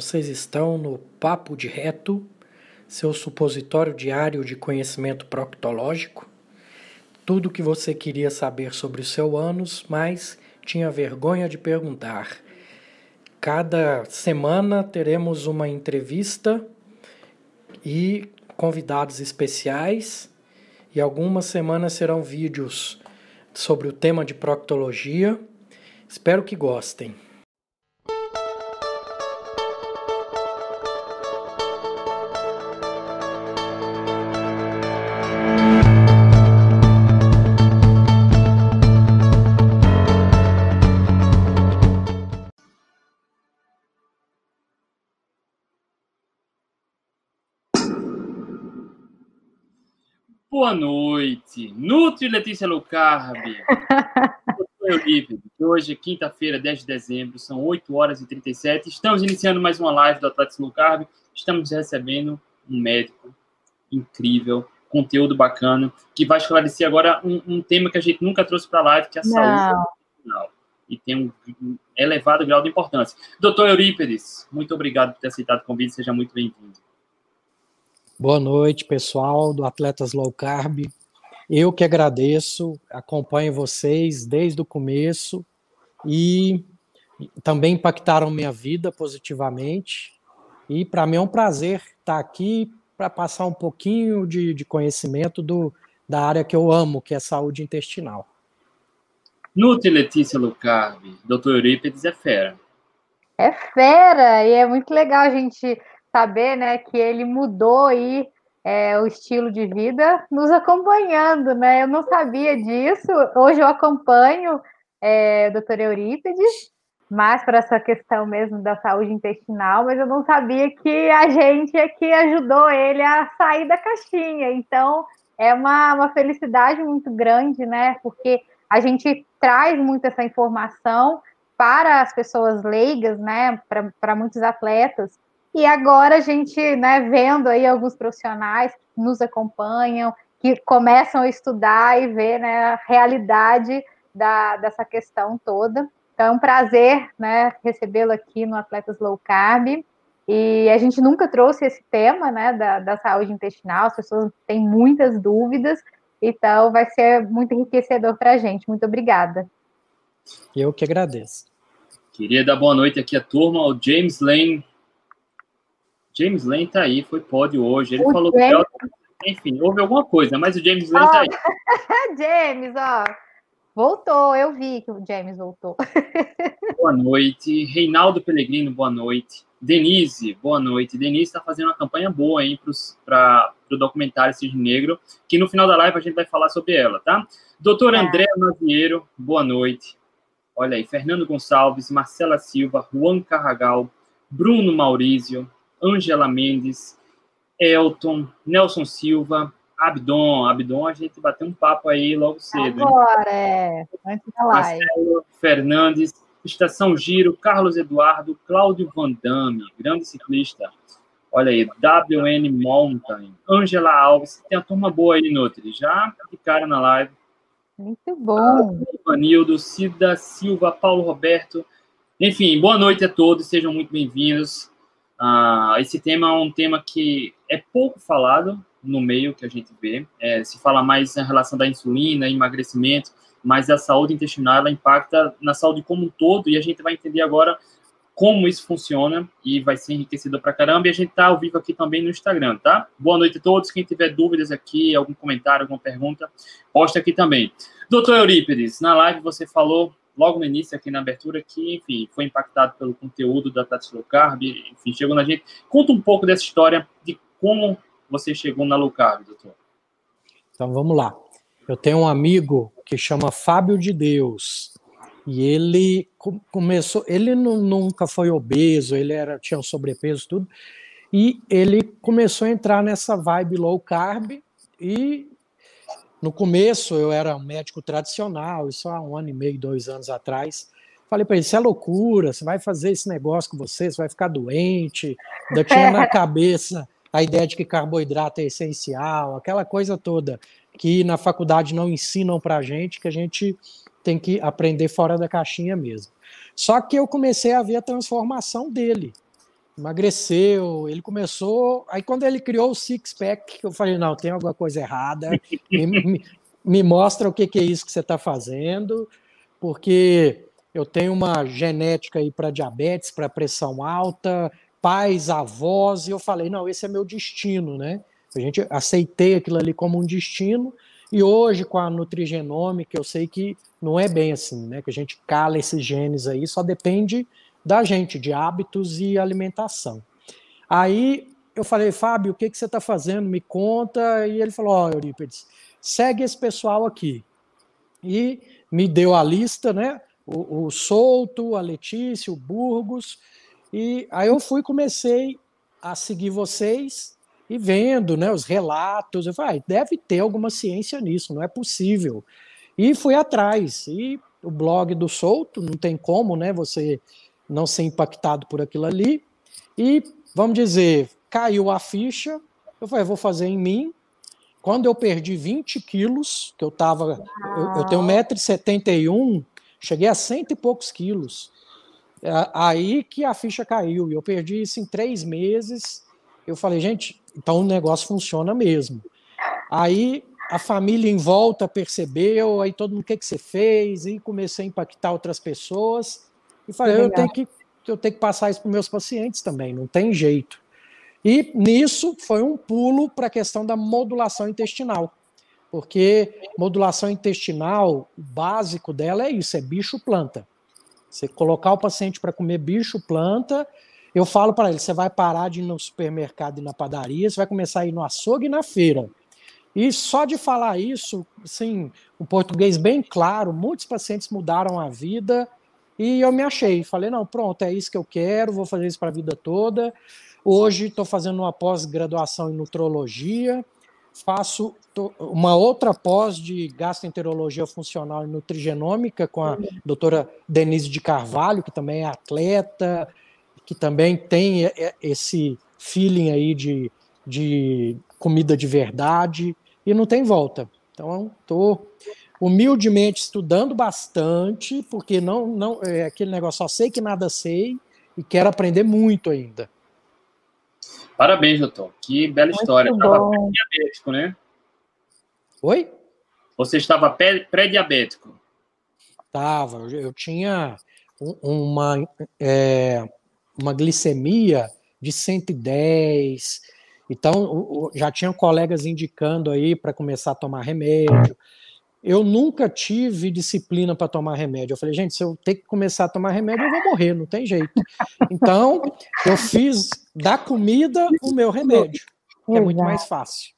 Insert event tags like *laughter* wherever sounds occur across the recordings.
Vocês estão no Papo de Reto, seu supositório diário de conhecimento proctológico. Tudo o que você queria saber sobre o seu ânus, mas tinha vergonha de perguntar. Cada semana teremos uma entrevista e convidados especiais, e algumas semanas serão vídeos sobre o tema de proctologia. Espero que gostem. Boa noite, Nutri Letícia Low Carb. Hoje é quinta-feira, 10 de dezembro, são 8 horas e 37. Estamos iniciando mais uma live do Atlético Low Carb. Estamos recebendo um médico incrível, conteúdo bacana, que vai esclarecer agora um, um tema que a gente nunca trouxe para a live, que é a Não. saúde e tem um elevado grau de importância. Doutor Eurípedes, muito obrigado por ter aceitado o convite, seja muito bem-vindo. Boa noite, pessoal do Atletas Low Carb. Eu que agradeço, acompanho vocês desde o começo e também impactaram minha vida positivamente. E para mim é um prazer estar aqui para passar um pouquinho de, de conhecimento do, da área que eu amo, que é saúde intestinal. Nutri Letícia Lucarb, doutor Eurípides é fera. É fera, e é muito legal a gente saber, né, que ele mudou aí é, o estilo de vida nos acompanhando, né? Eu não sabia disso. Hoje eu acompanho é, o doutor Eurípides, mais para essa questão mesmo da saúde intestinal, mas eu não sabia que a gente é que ajudou ele a sair da caixinha. Então, é uma, uma felicidade muito grande, né? Porque a gente traz muito essa informação para as pessoas leigas, né? Para muitos atletas. E agora a gente, né, vendo aí alguns profissionais que nos acompanham, que começam a estudar e ver né, a realidade da, dessa questão toda. Então é um prazer né, recebê-lo aqui no Atletas Low Carb. E a gente nunca trouxe esse tema né, da, da saúde intestinal, as pessoas têm muitas dúvidas, então vai ser muito enriquecedor para a gente. Muito obrigada. Eu que agradeço. Queria dar boa noite aqui à turma, ao James Lane, James Lane tá aí, foi pódio hoje. Ele o falou James... que enfim, houve alguma coisa, mas o James Lane oh. tá aí. *laughs* James, ó. Voltou, eu vi que o James voltou. *laughs* boa noite. Reinaldo Pellegrino, boa noite. Denise, boa noite. Denise está fazendo uma campanha boa aí para o documentário Cisne Negro, que no final da live a gente vai falar sobre ela, tá? Doutor é. André Maziero, boa noite. Olha aí, Fernando Gonçalves, Marcela Silva, Juan Carragal, Bruno Maurício, Angela Mendes, Elton, Nelson Silva, Abdon. Abdon, a gente bateu um papo aí logo cedo. Agora, hein? é. Antes da live. Marcelo Fernandes, Estação Giro, Carlos Eduardo, Cláudio Van Damme, grande ciclista. Olha aí, WN Mountain, Angela Alves, tem a turma boa aí, Nutri, já ficaram na live. Muito bom. Ivanildo, Cida Silva, Paulo Roberto. Enfim, boa noite a todos, sejam muito bem-vindos. Uh, esse tema é um tema que é pouco falado no meio que a gente vê. É, se fala mais em relação da insulina, emagrecimento, mas a saúde intestinal ela impacta na saúde como um todo e a gente vai entender agora como isso funciona e vai ser enriquecido pra caramba. E a gente tá ao vivo aqui também no Instagram, tá? Boa noite a todos. Quem tiver dúvidas aqui, algum comentário, alguma pergunta, posta aqui também. Doutor Eurípides, na live você falou logo no início, aqui na abertura, que, enfim, foi impactado pelo conteúdo da Tati Low Carb, enfim, chegou na gente. Conta um pouco dessa história de como você chegou na Low Carb, doutor. Então, vamos lá. Eu tenho um amigo que chama Fábio de Deus, e ele começou, ele nunca foi obeso, ele era tinha um sobrepeso tudo, e ele começou a entrar nessa vibe low carb e no começo eu era um médico tradicional, isso há um ano e meio, dois anos atrás. Falei para ele: isso é loucura, você vai fazer esse negócio com você, você vai ficar doente. Ainda tinha na *laughs* cabeça a ideia de que carboidrato é essencial, aquela coisa toda que na faculdade não ensinam para a gente, que a gente tem que aprender fora da caixinha mesmo. Só que eu comecei a ver a transformação dele. Emagreceu, ele começou. Aí, quando ele criou o six pack, eu falei: não, tem alguma coisa errada. me, me, mostra o que, que é isso que você está fazendo, porque eu tenho uma genética aí para diabetes, para pressão alta, pais, avós, e eu falei: não, esse é meu destino, né? A gente aceitei aquilo ali como um destino e hoje, com a nutrigenômica, eu sei que não é bem assim, né? Que a gente cala esses genes aí, só depende da gente, de hábitos e alimentação. Aí eu falei, Fábio, o que, que você está fazendo? Me conta. E ele falou: Ó, oh, Eurípides, segue esse pessoal aqui. E me deu a lista, né? O, o Souto, a Letícia, o Burgos. E aí eu fui, comecei a seguir vocês e vendo né, os relatos, eu falei, ah, deve ter alguma ciência nisso, não é possível. E fui atrás, e o blog do Solto, não tem como né, você não ser impactado por aquilo ali, e, vamos dizer, caiu a ficha, eu falei, vou fazer em mim, quando eu perdi 20 quilos, que eu tava, eu, eu tenho 1,71m, cheguei a cento e poucos quilos, é, aí que a ficha caiu, e eu perdi isso em três meses, eu falei, gente, então o negócio funciona mesmo. Aí a família em volta percebeu, aí todo mundo, o que, que você fez? E comecei a impactar outras pessoas. E falei, eu tenho, que, eu tenho que passar isso para meus pacientes também, não tem jeito. E nisso foi um pulo para a questão da modulação intestinal. Porque modulação intestinal, o básico dela é isso, é bicho-planta. Você colocar o paciente para comer bicho-planta eu falo para ele: você vai parar de ir no supermercado e na padaria, você vai começar a ir no açougue e na feira. E só de falar isso, assim, um português bem claro, muitos pacientes mudaram a vida e eu me achei. Falei: não, pronto, é isso que eu quero, vou fazer isso para a vida toda. Hoje estou fazendo uma pós-graduação em nutrologia, faço uma outra pós de gastroenterologia funcional e nutrigenômica com a doutora Denise de Carvalho, que também é atleta, que também tem esse feeling aí de, de comida de verdade e não tem volta. Então, estou humildemente estudando bastante, porque não, não é aquele negócio, só sei que nada sei e quero aprender muito ainda. Parabéns, doutor. Que bela muito história. Estava pré-diabético, né? Oi? Você estava pré-diabético? Estava. Eu tinha uma, é, uma glicemia de 110. Então, já tinham colegas indicando aí para começar a tomar remédio. Eu nunca tive disciplina para tomar remédio. Eu falei, gente, se eu ter que começar a tomar remédio, eu vou morrer, não tem jeito. Então, eu fiz da comida o meu remédio, que é muito mais fácil.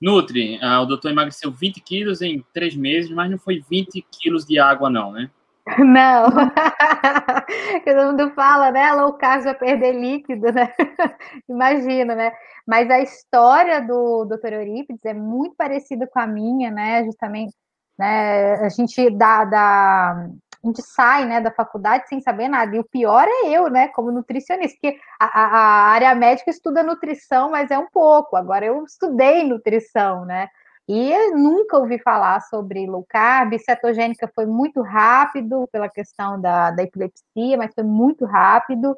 Nutri, ah, o doutor emagreceu 20 quilos em três meses, mas não foi 20 quilos de água, não, né? *laughs* Não. *laughs* Todo mundo fala, né? Low carb vai perder líquido, né? *laughs* Imagina, né? Mas a história do Dr. Eurípides é muito parecida com a minha, né? Justamente, né? A gente dá, dá, a gente sai, né, da faculdade sem saber nada. E o pior é eu, né, como nutricionista, porque a, a, a área médica estuda nutrição, mas é um pouco. Agora eu estudei nutrição, né? E nunca ouvi falar sobre low carb, cetogênica foi muito rápido pela questão da, da epilepsia, mas foi muito rápido.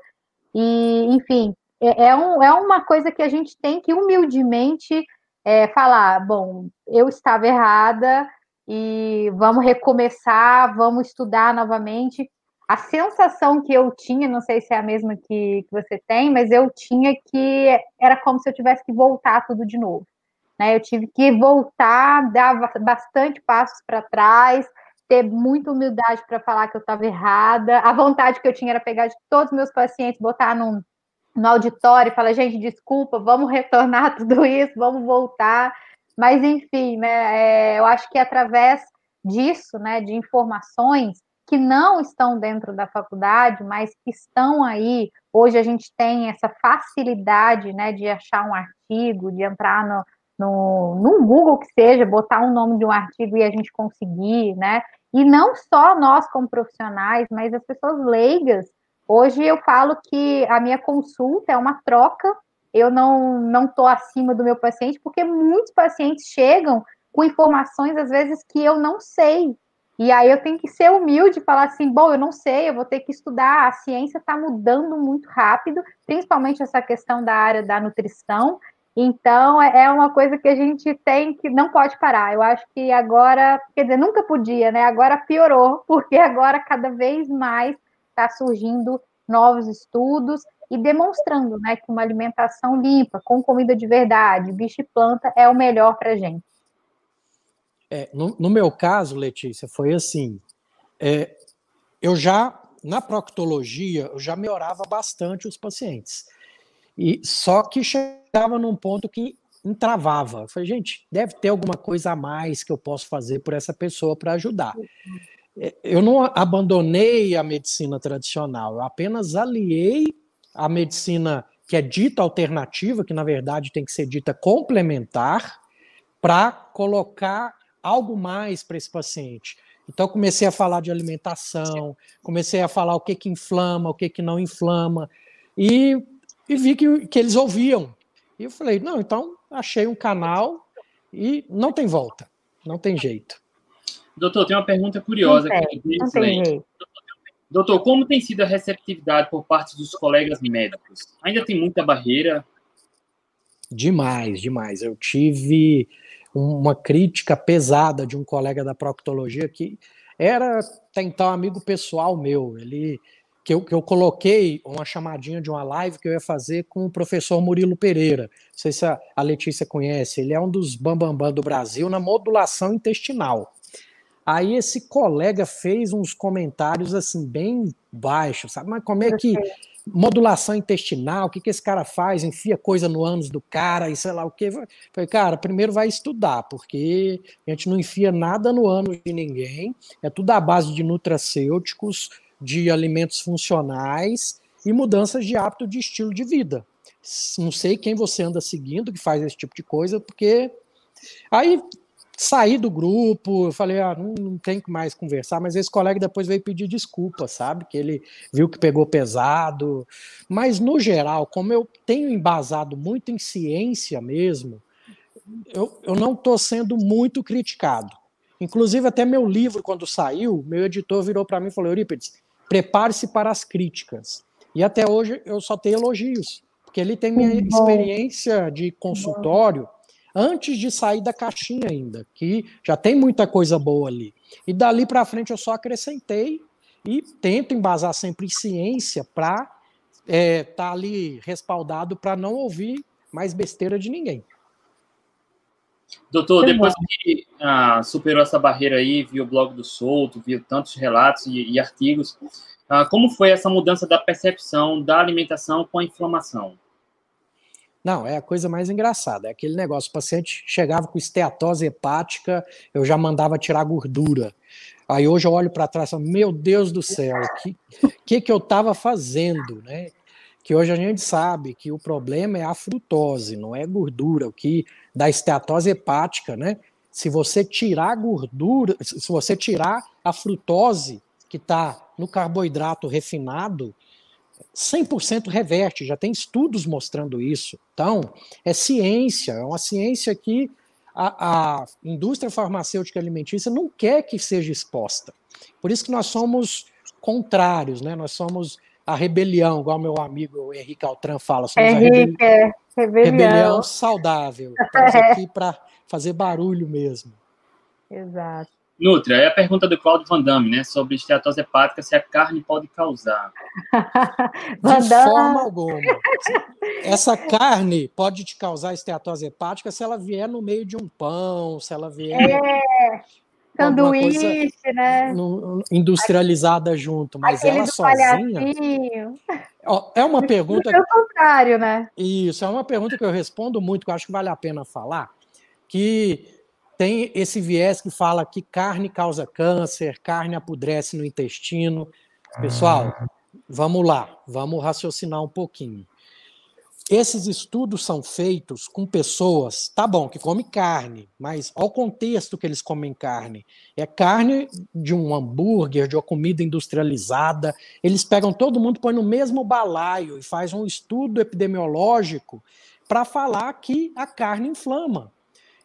E, enfim, é, é, um, é uma coisa que a gente tem que humildemente é, falar: bom, eu estava errada e vamos recomeçar, vamos estudar novamente. A sensação que eu tinha, não sei se é a mesma que, que você tem, mas eu tinha que era como se eu tivesse que voltar tudo de novo. Né? Eu tive que voltar, dar bastante passos para trás, ter muita humildade para falar que eu estava errada. A vontade que eu tinha era pegar de todos os meus pacientes, botar num, no auditório e falar, gente, desculpa, vamos retornar *laughs* tudo isso, vamos voltar. Mas, enfim, né, é, eu acho que através disso, né, de informações que não estão dentro da faculdade, mas que estão aí. Hoje a gente tem essa facilidade, né, de achar um artigo, de entrar no, no, no Google que seja, botar um nome de um artigo e a gente conseguir, né? E não só nós como profissionais, mas as pessoas leigas. Hoje eu falo que a minha consulta é uma troca. Eu não não estou acima do meu paciente, porque muitos pacientes chegam com informações às vezes que eu não sei. E aí eu tenho que ser humilde e falar assim, bom, eu não sei, eu vou ter que estudar, a ciência está mudando muito rápido, principalmente essa questão da área da nutrição. Então é, é uma coisa que a gente tem que não pode parar. Eu acho que agora, quer dizer, nunca podia, né? Agora piorou, *laughs* porque agora cada vez mais está surgindo novos estudos e demonstrando né, que uma alimentação limpa, com comida de verdade, bicho e planta, é o melhor para a gente. É, no, no, meu caso, Letícia, foi assim. É, eu já, na proctologia, eu já melhorava bastante os pacientes. E só que chegava num ponto que entravava. Eu falei, gente, deve ter alguma coisa a mais que eu posso fazer por essa pessoa para ajudar. É, eu não abandonei a medicina tradicional, eu apenas aliei a medicina que é dita alternativa, que na verdade tem que ser dita complementar, para colocar algo mais para esse paciente. Então comecei a falar de alimentação, comecei a falar o que que inflama, o que que não inflama, e, e vi que, que eles ouviam. E eu falei, não, então achei um canal e não tem volta, não tem jeito. Doutor, tem uma pergunta curiosa aqui. Não tem jeito. Doutor, como tem sido a receptividade por parte dos colegas médicos? Ainda tem muita barreira? Demais, demais. Eu tive uma crítica pesada de um colega da proctologia que era até então amigo pessoal meu. Ele que eu, que eu coloquei uma chamadinha de uma live que eu ia fazer com o professor Murilo Pereira. Não sei se a, a Letícia conhece. Ele é um dos bambambam bam, bam do Brasil na modulação intestinal. Aí esse colega fez uns comentários assim bem baixos, sabe? Mas como é que modulação intestinal, o que, que esse cara faz? Enfia coisa no ânus do cara e sei lá o que. Falei, cara, primeiro vai estudar, porque a gente não enfia nada no ânus de ninguém, é tudo à base de nutracêuticos, de alimentos funcionais e mudanças de hábito de estilo de vida. Não sei quem você anda seguindo que faz esse tipo de coisa, porque aí saí do grupo, eu falei, ah, não, não tem mais conversar, mas esse colega depois veio pedir desculpa, sabe? Que ele viu que pegou pesado. Mas, no geral, como eu tenho embasado muito em ciência mesmo, eu, eu não estou sendo muito criticado. Inclusive, até meu livro, quando saiu, meu editor virou para mim e falou: Eurípides, prepare-se para as críticas. E até hoje eu só tenho elogios, porque ele tem minha experiência de consultório antes de sair da caixinha ainda, que já tem muita coisa boa ali. E dali para frente eu só acrescentei e tento embasar sempre em ciência para estar é, tá ali respaldado para não ouvir mais besteira de ninguém. Doutor, depois que ah, superou essa barreira aí, viu o blog do Solto, viu tantos relatos e, e artigos, ah, como foi essa mudança da percepção da alimentação com a inflamação? Não, é a coisa mais engraçada. É aquele negócio: o paciente chegava com esteatose hepática, eu já mandava tirar gordura. Aí hoje eu olho para trás e falo, meu Deus do céu, o que, que, que eu estava fazendo, né? Que hoje a gente sabe que o problema é a frutose, não é gordura. O que dá esteatose hepática, né? Se você tirar a gordura, se você tirar a frutose que está no carboidrato refinado, 100% reverte, já tem estudos mostrando isso. Então, é ciência, é uma ciência que a, a, indústria farmacêutica alimentícia não quer que seja exposta. Por isso que nós somos contrários, né? Nós somos a rebelião, igual meu amigo Henrique Altran fala, somos Henrique, a rebeli é, rebelião. rebelião saudável. Estamos *laughs* aqui para fazer barulho mesmo. Exato. Nutria, é a pergunta do Claudio Van Damme, né? Sobre esteatose hepática, se a carne pode causar. *laughs* De forma alguma. Essa carne pode te causar esteatose hepática se ela vier no meio de um pão, se ela vier. É, sanduíche, né? industrializada junto, mas Aquele ela sozinha. Ó, é uma *laughs* pergunta. É o contrário, né? Isso, é uma pergunta que eu respondo muito, que eu acho que vale a pena falar. Que tem esse viés que fala que carne causa câncer, carne apodrece no intestino. Pessoal, ah. vamos lá, vamos raciocinar um pouquinho. Esses estudos são feitos com pessoas, tá bom, que comem carne, mas ao contexto que eles comem carne. É carne de um hambúrguer, de uma comida industrializada. Eles pegam todo mundo, põem no mesmo balaio e faz um estudo epidemiológico para falar que a carne inflama.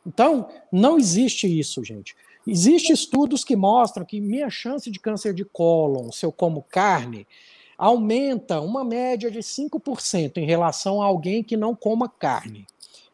Então, não existe isso, gente. Existem estudos que mostram que minha chance de câncer de cólon, se eu como carne, aumenta uma média de 5% em relação a alguém que não coma carne.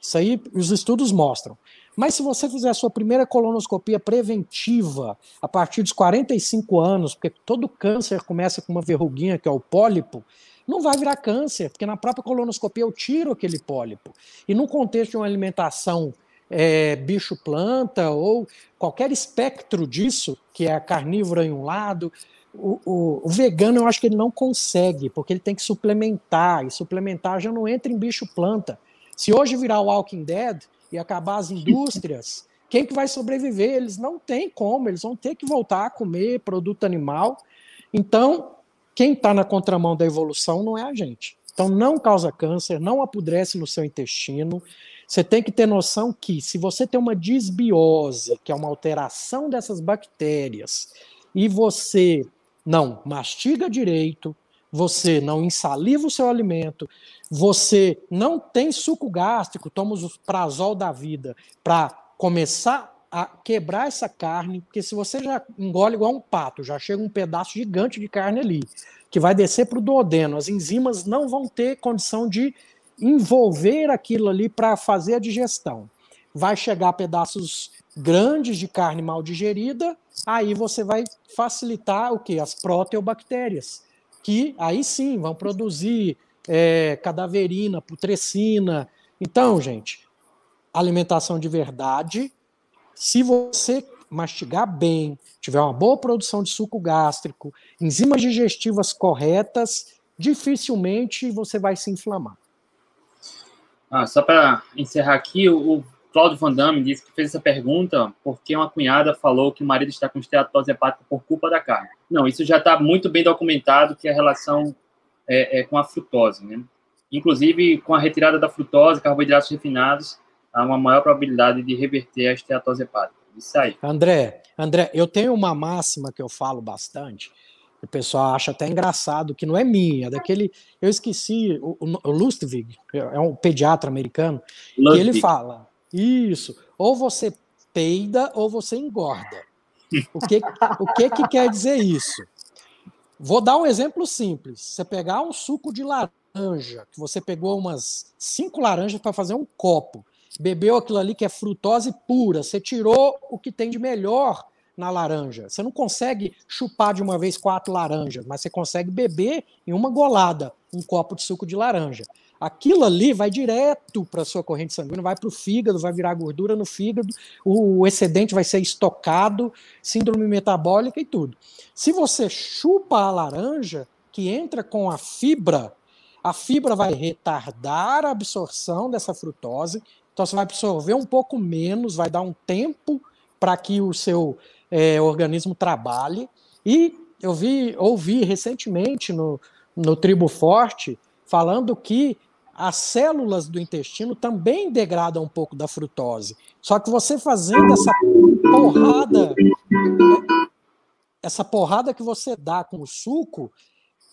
Isso aí os estudos mostram. Mas se você fizer a sua primeira colonoscopia preventiva a partir dos 45 anos, porque todo câncer começa com uma verruguinha, que é o pólipo, não vai virar câncer, porque na própria colonoscopia eu tiro aquele pólipo. E no contexto de uma alimentação é, bicho-planta ou qualquer espectro disso, que é carnívora em um lado, o, o, o, vegano eu acho que ele não consegue, porque ele tem que suplementar, e suplementar já não entra em bicho-planta. Se hoje virar o Walking Dead e acabar as indústrias, *laughs* quem que vai sobreviver? Eles não têm como, eles vão ter que voltar a comer produto animal. Então, quem está na contramão da evolução não é a gente. Então, não causa câncer, não apodrece no seu intestino. Você tem que ter noção que, se você tem uma disbiose, que é uma alteração dessas bactérias, e você não mastiga direito, você não ensaliva o seu alimento, você não tem suco gástrico, toma o prazol da vida para começar a quebrar essa carne, porque se você já engole igual um pato, já chega um pedaço gigante de carne ali, que vai descer para o duodeno, as enzimas não vão ter condição de envolver aquilo ali para fazer a digestão. Vai chegar pedaços grandes de carne mal digerida, aí você vai facilitar o que? As proteobactérias, que aí sim vão produzir é, cadaverina, putrescina. Então, gente, alimentação de verdade. Se você mastigar bem, tiver uma boa produção de suco gástrico, enzimas digestivas corretas, dificilmente você vai se inflamar. Ah, só para encerrar aqui, o Claudio Van Damme disse que fez essa pergunta porque uma cunhada falou que o marido está com esteatose hepática por culpa da carne. Não, isso já está muito bem documentado que a relação é, é, com a frutose, né? Inclusive, com a retirada da frutose, carboidratos refinados, há uma maior probabilidade de reverter a esteatose hepática. Isso aí. André, André, eu tenho uma máxima que eu falo bastante, o pessoal acha até engraçado, que não é minha, é daquele. Eu esqueci, o, o Lustig, é um pediatra americano, Lustig. que ele fala: isso, ou você peida ou você engorda. O que, o que, que quer dizer isso? Vou dar um exemplo simples. Você pegar um suco de laranja, que você pegou umas cinco laranjas para fazer um copo, bebeu aquilo ali que é frutose pura, você tirou o que tem de melhor na laranja. Você não consegue chupar de uma vez quatro laranjas, mas você consegue beber em uma golada um copo de suco de laranja. Aquilo ali vai direto para a sua corrente sanguínea, vai para o fígado, vai virar gordura no fígado, o excedente vai ser estocado, síndrome metabólica e tudo. Se você chupa a laranja, que entra com a fibra, a fibra vai retardar a absorção dessa frutose, então você vai absorver um pouco menos, vai dar um tempo para que o seu é, organismo trabalhe. E eu vi, ouvi recentemente no, no Tribo Forte falando que as células do intestino também degradam um pouco da frutose. Só que você fazendo essa porrada, essa porrada que você dá com o suco,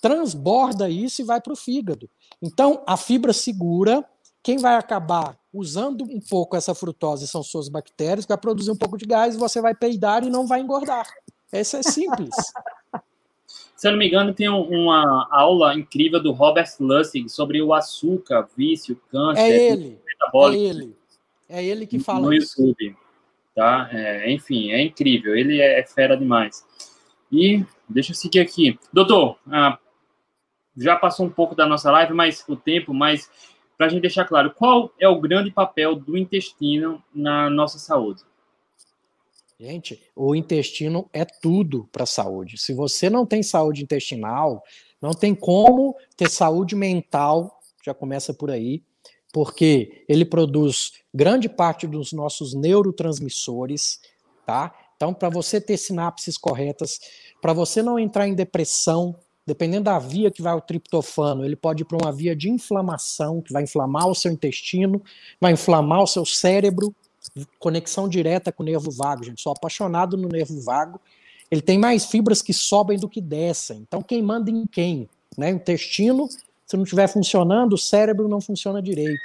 transborda isso e vai para o fígado. Então, a fibra segura, quem vai acabar usando um pouco essa frutose são suas bactérias, vai produzir um pouco de gás e você vai peidar e não vai engordar. Essa é simples. Se eu não me engano, tem uma aula incrível do Robert Lustig sobre o açúcar, vício, câncer. É ele. É ele. É ele que fala no isso. YouTube. Tá? É, enfim, é incrível. Ele é fera demais. E deixa eu seguir aqui. Doutor, ah, já passou um pouco da nossa live, mas o tempo, mas para a gente deixar claro, qual é o grande papel do intestino na nossa saúde? Gente, o intestino é tudo para a saúde. Se você não tem saúde intestinal, não tem como ter saúde mental, já começa por aí, porque ele produz grande parte dos nossos neurotransmissores, tá? Então, para você ter sinapses corretas, para você não entrar em depressão, dependendo da via que vai o triptofano, ele pode ir para uma via de inflamação, que vai inflamar o seu intestino, vai inflamar o seu cérebro, conexão direta com o nervo vago, gente. Sou apaixonado no nervo vago. Ele tem mais fibras que sobem do que descem. Então, quem manda em quem? Né? O intestino, se não estiver funcionando, o cérebro não funciona direito.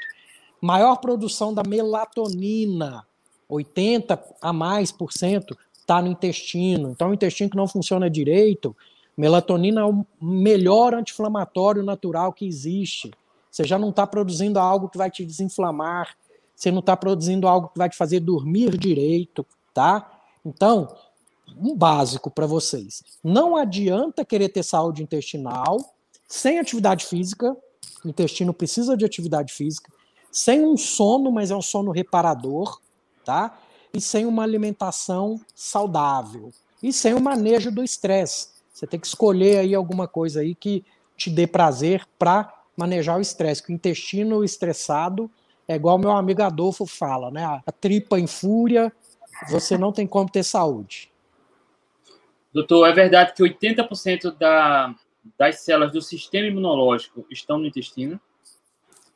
Maior produção da melatonina, 80 a mais por cento, está no intestino. Então, o intestino que não funciona direito, melatonina é o melhor anti-inflamatório natural que existe. Você já não está produzindo algo que vai te desinflamar, você não está produzindo algo que vai te fazer dormir direito, tá? Então, um básico para vocês. Não adianta querer ter saúde intestinal sem atividade física. O intestino precisa de atividade física. Sem um sono, mas é um sono reparador, tá? E sem uma alimentação saudável. E sem o manejo do estresse. Você tem que escolher aí alguma coisa aí que te dê prazer para manejar o estresse. O intestino estressado é igual meu amigo Adolfo fala, né? A tripa em fúria, você não tem como ter saúde. Doutor, é verdade que 80% da, das células do sistema imunológico estão no intestino?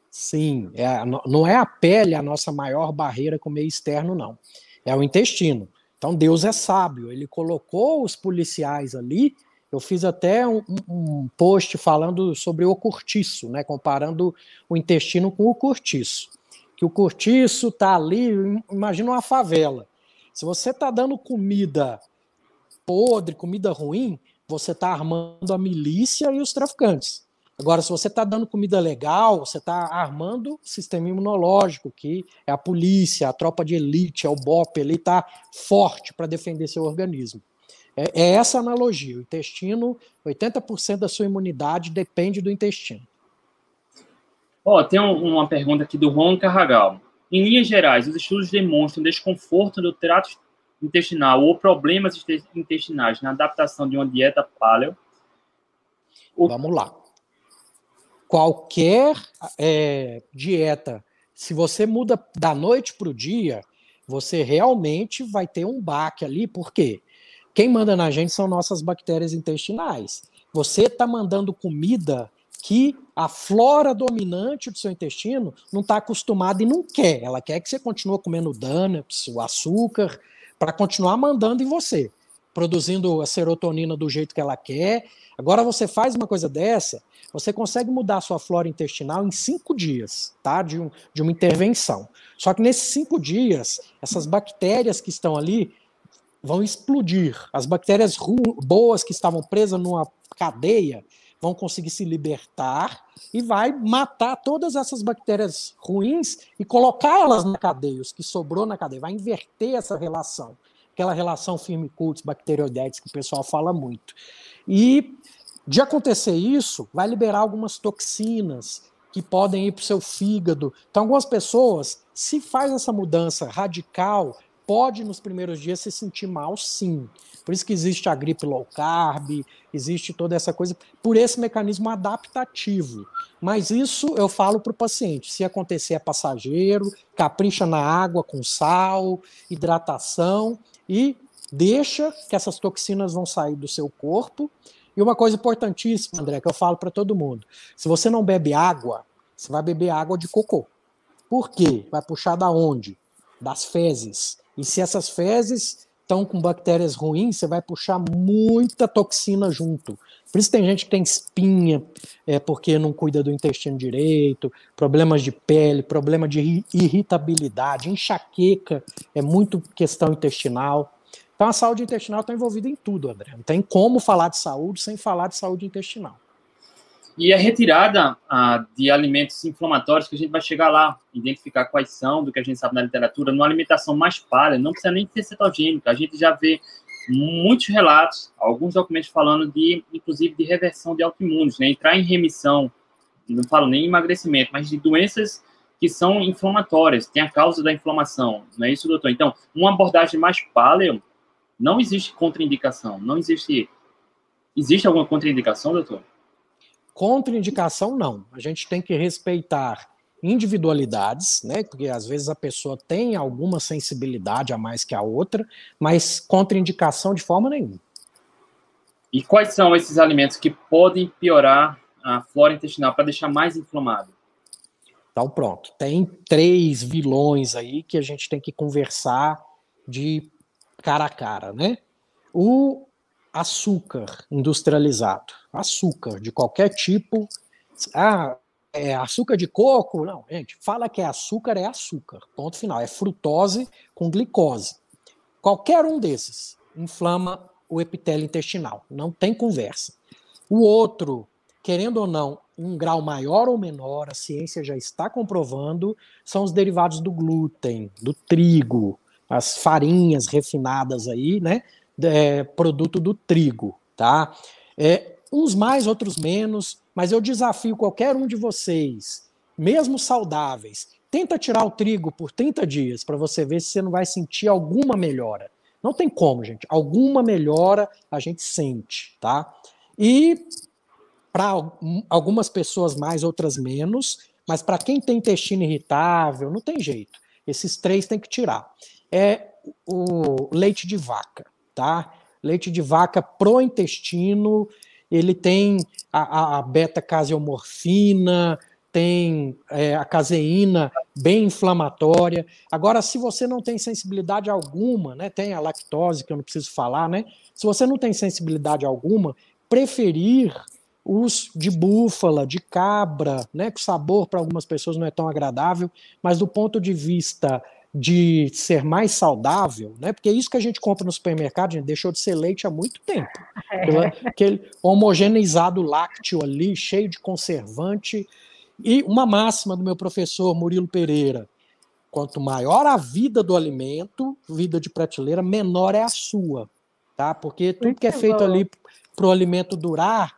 Sim, é, não é a pele a nossa maior barreira com o meio externo, não. É o intestino. Então Deus é sábio, ele colocou os policiais ali. Eu fiz até um, um post falando sobre o cortiço, né, comparando o intestino com o cortiço. Que o cortiço está ali, imagina uma favela. Se você está dando comida podre, comida ruim, você está armando a milícia e os traficantes. Agora, se você está dando comida legal, você está armando o sistema imunológico, que é a polícia, a tropa de elite, é o BOP, ele está forte para defender seu organismo. É, é, essa analogia. O intestino, 80% da sua imunidade depende do intestino. Ó, oh, tem um, uma pergunta aqui do Ron Carragal. Em linhas gerais, os estudos demonstram desconforto no trato intestinal ou problemas intestinais na adaptação de uma dieta paleo? O... Vamos lá. Qualquer é, dieta, se você muda da noite para o dia, você realmente vai ter um baque ali, por quê? Quem manda na gente são nossas bactérias intestinais. Você está mandando comida que a flora dominante do seu intestino não está acostumada e não quer. Ela quer que você continue comendo donuts, o açúcar, para continuar mandando em você, produzindo a serotonina do jeito que ela quer. Agora você faz uma coisa dessa, você consegue mudar a sua flora intestinal em cinco dias, tá? De, um, de uma intervenção. Só que nesses cinco dias, essas bactérias que estão ali vão explodir. As bactérias boas que estavam presas numa cadeia vão conseguir se libertar e vai matar todas essas bactérias ruins e colocar elas na cadeia, os que sobrou na cadeia, vai inverter essa relação, aquela relação firmicutes, bacteroidetes que o pessoal fala muito. E de acontecer isso, vai liberar algumas toxinas que podem ir para o seu fígado. Então, algumas pessoas, se faz essa mudança radical, pode nos primeiros dias se sentir mal, sim. Por isso que existe a gripe low carb, existe toda essa coisa, por esse mecanismo adaptativo. Mas isso eu falo para o paciente: se acontecer é passageiro, capricha na água com sal, hidratação e deixa que essas toxinas vão sair do seu corpo. E uma coisa importantíssima, André, que eu falo para todo mundo: se você não bebe água, você vai beber água de cocô. Por quê? Vai puxar da onde? Das fezes. E se essas fezes estão com bactérias ruins, você vai puxar muita toxina junto. Por isso tem gente que tem espinha, é, porque não cuida do intestino direito, problemas de pele, problema de irritabilidade, enxaqueca, é muito questão intestinal. Então a saúde intestinal está envolvida em tudo, André. Não tem como falar de saúde sem falar de saúde intestinal. E a retirada ah, de alimentos inflamatórios, que a gente vai chegar lá, identificar quais são, do que a gente sabe na literatura, numa alimentação mais pálida, não precisa nem ser cetogênica. A gente já vê muitos relatos, alguns documentos falando de, inclusive, de reversão de autoimunes, né? entrar em remissão, não falo nem emagrecimento, mas de doenças que são inflamatórias, tem a causa da inflamação, não é isso, doutor? Então, uma abordagem mais paleo, não existe contraindicação, não existe... Existe alguma contraindicação, doutor? Contraindicação, não. A gente tem que respeitar individualidades, né? Porque às vezes a pessoa tem alguma sensibilidade a mais que a outra, mas contraindicação de forma nenhuma. E quais são esses alimentos que podem piorar a flora intestinal para deixar mais inflamado? Então, pronto. Tem três vilões aí que a gente tem que conversar de cara a cara, né? O açúcar industrializado, açúcar de qualquer tipo. Ah, é açúcar de coco? Não, gente, fala que é açúcar, é açúcar. Ponto final. É frutose com glicose. Qualquer um desses. inflama o epitélio intestinal. Não tem conversa. O outro, querendo ou não, um grau maior ou menor, a ciência já está comprovando, são os derivados do glúten, do trigo, as farinhas refinadas aí, né? É, produto do trigo, tá? É, uns mais, outros menos, mas eu desafio qualquer um de vocês, mesmo saudáveis, tenta tirar o trigo por 30 dias para você ver se você não vai sentir alguma melhora. Não tem como, gente. Alguma melhora a gente sente, tá? E para algumas pessoas mais, outras menos, mas para quem tem intestino irritável, não tem jeito. Esses três tem que tirar. É o leite de vaca, tá? Leite de vaca pro intestino, ele tem a, a beta-caseomorfina, tem é, a caseína bem inflamatória. Agora, se você não tem sensibilidade alguma, né, tem a lactose, que eu não preciso falar, né? Se você não tem sensibilidade alguma, preferir os de búfala, de cabra, né, que o sabor para algumas pessoas não é tão agradável, mas do ponto de vista de ser mais saudável, né? Porque é isso que a gente compra no supermercado, gente, deixou de ser leite há muito tempo. É. Aquele homogeneizado lácteo ali, cheio de conservante, e uma máxima do meu professor Murilo Pereira: quanto maior a vida do alimento, vida de prateleira, menor é a sua, tá? Porque tudo Muito que é feito bom. ali para o alimento durar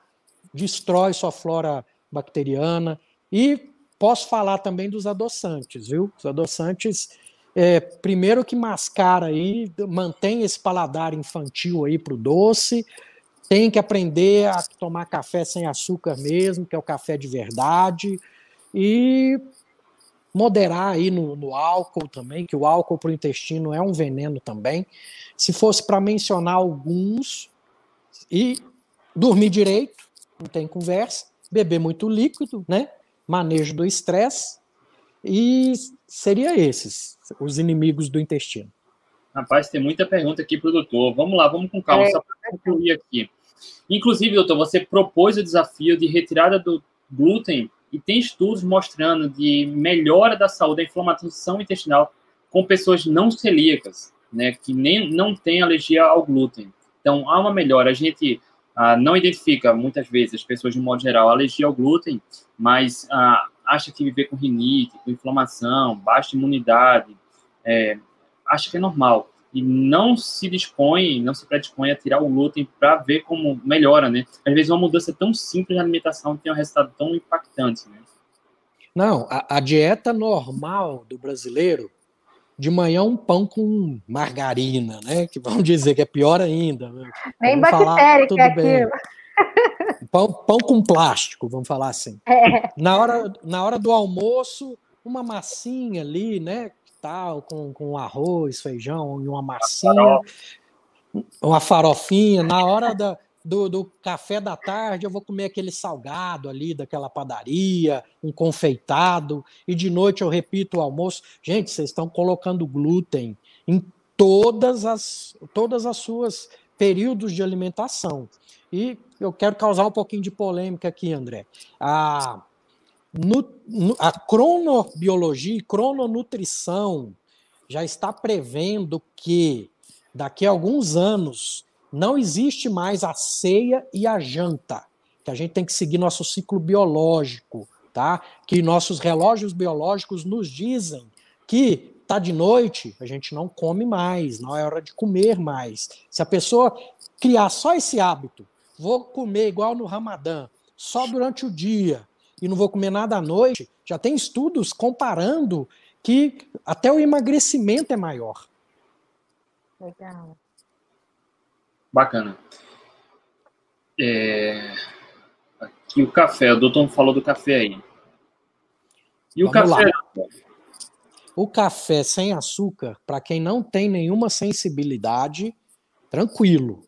destrói sua flora bacteriana. E posso falar também dos adoçantes, viu? Os adoçantes, é, primeiro que mascara aí, mantém esse paladar infantil aí para o doce, tem que aprender a tomar café sem açúcar mesmo, que é o café de verdade, e moderar aí no, no álcool também, que o álcool para o intestino é um veneno também. Se fosse para mencionar alguns, e dormir direito, não tem conversa, beber muito líquido, né? Manejo do estresse, e seria esses os inimigos do intestino. Rapaz, tem muita pergunta aqui para o doutor. Vamos lá, vamos com calma, é. só para concluir aqui. Inclusive, doutor, você propôs o desafio de retirada do glúten e tem estudos mostrando de melhora da saúde da inflamação intestinal com pessoas não celíacas, né, que nem não têm alergia ao glúten. Então, há uma melhora. A gente ah, não identifica, muitas vezes, as pessoas, de modo geral, alergia ao glúten, mas ah, acha que viver com rinite, com inflamação, baixa imunidade, é, acha que é normal e não se dispõe, não se predispõe a tirar o glúten para ver como melhora, né? Às vezes uma mudança tão simples na alimentação tem um resultado tão impactante, né? Não, a, a dieta normal do brasileiro, de manhã um pão com margarina, né? Que vamos *laughs* dizer que é pior ainda. Né? Nem bactéria que é aquilo. Pão, pão com plástico, vamos falar assim. É. Na, hora, na hora do almoço, uma massinha ali, né? tal, com, com arroz, feijão e uma massinha, uma farofinha. Na hora da, do, do, café da tarde, eu vou comer aquele salgado ali daquela padaria, um confeitado, e de noite eu repito o almoço. Gente, vocês estão colocando glúten em todas as, todas as suas períodos de alimentação. E eu quero causar um pouquinho de polêmica aqui, André. A, a cronobiologia e crononutrição já está prevendo que daqui a alguns anos não existe mais a ceia e a janta, que a gente tem que seguir nosso ciclo biológico, tá? Que nossos relógios biológicos nos dizem que tá de noite, a gente não come mais, não é hora de comer mais. Se a pessoa criar só esse hábito, vou comer igual no Ramadã, só durante o dia, e não vou comer nada à noite, já tem estudos comparando que até o emagrecimento é maior. Legal. Bacana. É... Aqui o café, o doutor falou do café aí. E o Vamos café? Lá. O café sem açúcar, para quem não tem nenhuma sensibilidade, tranquilo.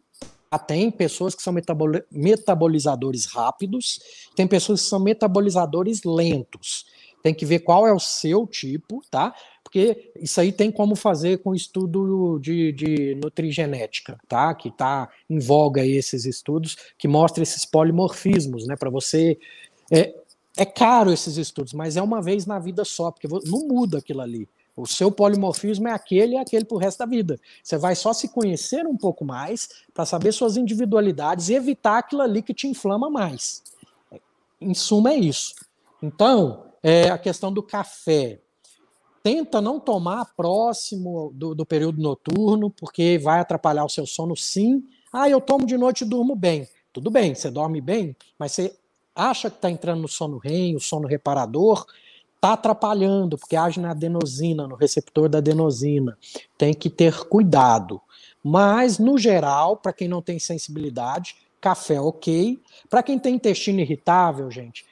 Ah, tem pessoas que são metabolizadores rápidos, tem pessoas que são metabolizadores lentos. Tem que ver qual é o seu tipo, tá? Porque isso aí tem como fazer com estudo de, de nutrigenética, tá? Que está em voga aí esses estudos que mostram esses polimorfismos, né? Para você. É, é caro esses estudos, mas é uma vez na vida só, porque não muda aquilo ali. O seu polimorfismo é aquele e aquele para o resto da vida. Você vai só se conhecer um pouco mais para saber suas individualidades e evitar aquilo ali que te inflama mais. Em suma, é isso. Então, é a questão do café. Tenta não tomar próximo do, do período noturno, porque vai atrapalhar o seu sono, sim. Ah, eu tomo de noite e durmo bem. Tudo bem, você dorme bem, mas você acha que está entrando no sono REM, o sono reparador, está atrapalhando, porque age na adenosina, no receptor da adenosina. Tem que ter cuidado. Mas, no geral, para quem não tem sensibilidade, café ok. Para quem tem intestino irritável, gente,